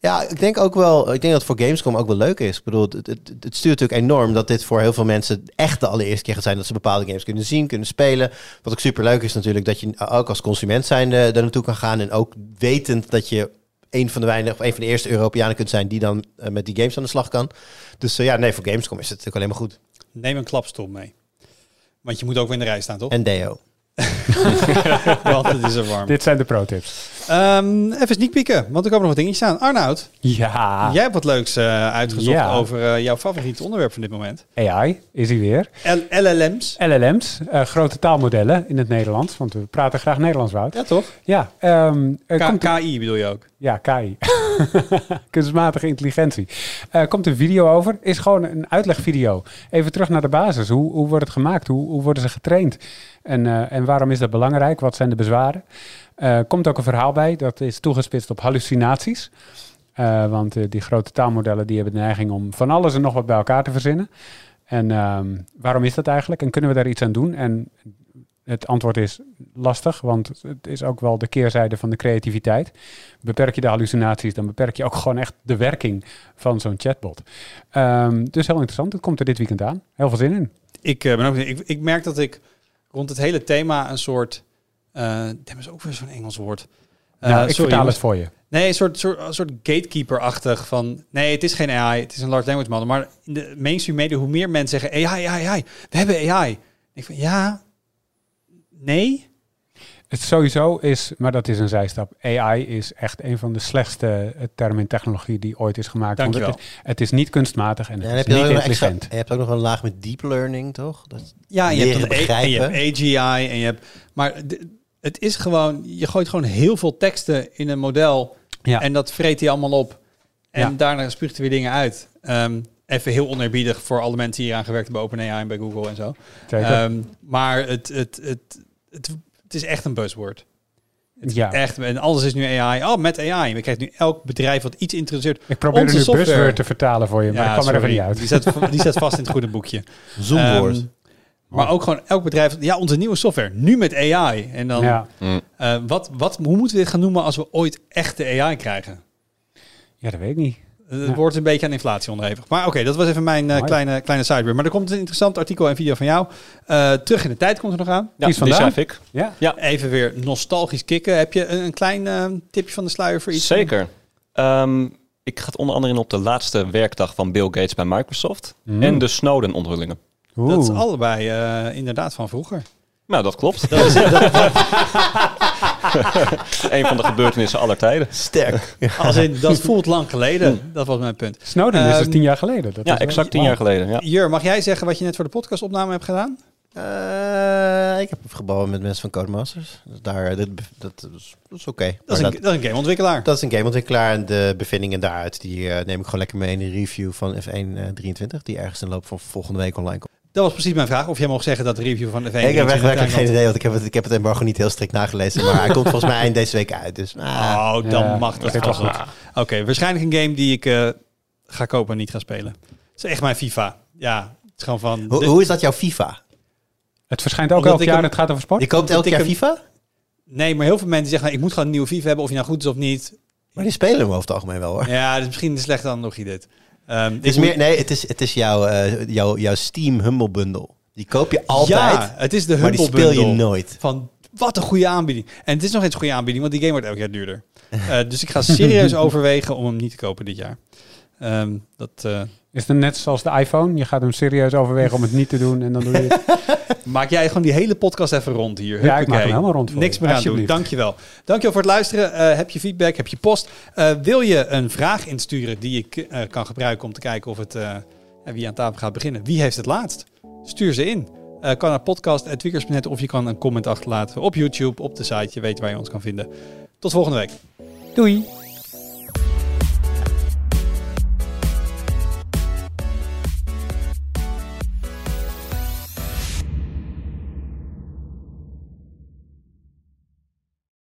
ja, ik denk ook wel, ik denk dat het voor Gamescom ook wel leuk is. Ik bedoel, het, het, stuurt natuurlijk enorm dat dit voor heel veel mensen echt de allereerste keer gaat zijn dat ze bepaalde games kunnen zien, kunnen spelen. Wat ook super leuk is natuurlijk, dat je ook als consument zijn daar naartoe kan gaan. En ook wetend dat je een van de weinige, of een van de eerste Europeanen kunt zijn die dan eh, met die games aan de slag kan. Dus eh, ja, nee, voor Gamescom is het natuurlijk alleen maar goed. Neem een klapstoel mee. Want je moet ook weer in de rij staan, toch? En Deo. Want het is er warm. Dit zijn de pro-tips. Ehm, even sneak peeken, want er komen nog wat dingetjes aan. Arnoud, Ja. jij hebt wat leuks eh, uitgezocht Ja. over eh, jouw favoriete onderwerp van dit moment. AI is hij weer. L- LLM's. LLM's, eh, grote taalmodellen in het Nederlands, want we praten graag Nederlands, Wout. Ja, toch? Ja, ehm, komt KI bedoel je ook? Ja, KI. Kunstmatige intelligentie. Er komt een video over. Is gewoon een uitlegvideo. Even terug naar de basis. Hoe, hoe wordt het gemaakt? Hoe, hoe worden ze getraind? En, en waarom is dat belangrijk? Wat zijn de bezwaren? Eh komt ook een verhaal bij. Dat is toegespitst op hallucinaties. Eh, want eh, die grote taalmodellen die hebben de neiging om van alles en nog wat bij elkaar te verzinnen. En ehm, waarom is dat eigenlijk? En kunnen we daar iets aan doen? En het antwoord is lastig, want het is ook wel de keerzijde van de creativiteit. Beperk je de hallucinaties, dan beperk je ook gewoon echt de werking van zo'n chatbot. Ehm, dus heel interessant, het komt er dit weekend aan. Heel veel zin in. Ik, ben ook, ik, ik merk dat ik rond het hele thema een soort... eh dat is ook weer zo'n Engels woord. Eh, nou, ik sorry, vertaal het voor je. Nee, een soort, soort, gatekeeper-achtig van... Nee, het is geen AI, het is een large language model. Maar in de mainstream media, hoe meer mensen zeggen... AI, AI, AI, we hebben AI. Ik van, ja, nee. Het sowieso is, maar dat is een zijstap. AI is echt een van de slechtste eh, termen in technologie die ooit is gemaakt. Want Dankjewel. Het, is, het is niet kunstmatig en het is heb je, niet extra, intelligent. je hebt ook nog een laag met deep learning, toch? Dat, Ja, je hebt, A- en je hebt begrijpen. AGI en je hebt... Maar d- het is gewoon... Je gooit gewoon heel veel teksten in een model Ja. en dat vreet hij allemaal op. En Ja. daarna spuugt hij weer dingen uit. Ehm, even heel oneerbiedig voor alle mensen die hier aan gewerkt hebben bij OpenAI en bij Google en zo. Ehm, maar het, het, het, het, het is echt een buzzword. Het is Ja. Echt, en alles is nu AI. Oh, met AI. We krijgen nu elk bedrijf wat iets introduceert. ik probeer onze nu software- buzzword te vertalen voor je, maar ik kwam er even niet uit. Die zet, die zet vast in het goede boekje. Zoomwoord. Ehm, maar ook gewoon elk bedrijf. Ja, onze nieuwe software. Nu met AI. En dan, ja. Mm. eh, wat, wat, hoe moeten we dit gaan noemen als we ooit echte AI krijgen? ja, dat weet ik niet. Het Ja. wordt een beetje aan inflatie onderhevig. Maar oké, dat was even mijn eh, kleine, kleine sidebar. Maar er komt een interessant artikel en video van jou. Eh, terug in de tijd komt er nog aan. Ja, die schrijf ik. Ja. Even weer nostalgisch kicken. Heb je een, een klein eh, tipje van de sluier voor iets? Zeker. Ehm, ik ga het onder andere in op de laatste werkdag van Bill Gates bij Microsoft. Mm. En de Snowden-onthullingen. Oeh. Dat is allebei eh, inderdaad van vroeger. Nou, dat klopt. Dat is, dat, een van de gebeurtenissen aller tijden. Sterk. als in, dat voelt lang geleden. Dat was mijn punt. Snowden is dus Ehm, tien jaar geleden. Dat Ja, exact tien jaar geleden. Ja. Jur, mag jij zeggen wat je net voor de podcastopname hebt gedaan? Eh, ik heb gebouwen met mensen van Codemasters. Dus daar, dat, dat is, dat is oké. Dat is een, dat is een gameontwikkelaar. dat is een gameontwikkelaar en de bevindingen daaruit die eh, neem ik gewoon lekker mee in de review van F1 eh, 23, die ergens in de loop van volgende week online komt. Dat was precies mijn vraag. Of jij mocht zeggen dat de review van de V. ik heb echt werkelijk geen idee, want ik heb, het, ik heb het embargo niet heel strikt nagelezen, maar hij komt volgens mij eind deze week uit. Dus ah, Oh, dan Ja, mag dat wel goed. Oké, waarschijnlijk een game die ik eh, ga kopen en niet ga spelen. Het is echt mijn FIFA. Ja, het is gewoon van... hoe, de- hoe is dat jouw FIFA? Het verschijnt ook Omdat elk ik jaar hem- het gaat over sport. Je koopt elk ik jaar hem- FIFA? Nee, maar heel veel mensen zeggen, nou, ik moet gewoon een nieuwe FIFA hebben, of je nou goed is of niet. Maar die spelen hem over het algemeen wel hoor. Ja, dat is misschien een slechte analogie dit. Ehm, Het is meer, nee, het is, het is jouw, eh, jouw, jouw Steam Humble Bundle. Die koop je altijd, Ja, het is de maar die Humble speel je Bundle. nooit. Van, wat een goede aanbieding. En het is nog eens een goede aanbieding, want die game wordt elk jaar duurder. Eh, dus ik ga serieus overwegen om hem niet te kopen dit jaar. Ehm, dat, eh, Is het net zoals de iPhone? Je gaat hem serieus overwegen om het niet te doen en dan doe je het. maak jij gewoon die hele podcast even rond hier. Ja, ik maak hem helemaal rond voor Niks meer aan doen. Dankjewel. Dankjewel voor het luisteren. Eh, heb je feedback? Heb je post? Eh, wil je een vraag insturen die ik eh, kan gebruiken om te kijken of het wie aan tafel gaat beginnen? Wie heeft het laatst? Stuur ze in. Kan naar podcast.tweakers.net of je kan een comment achterlaten op YouTube, op de site. Je weet waar je ons kan vinden. Tot volgende week. Doei!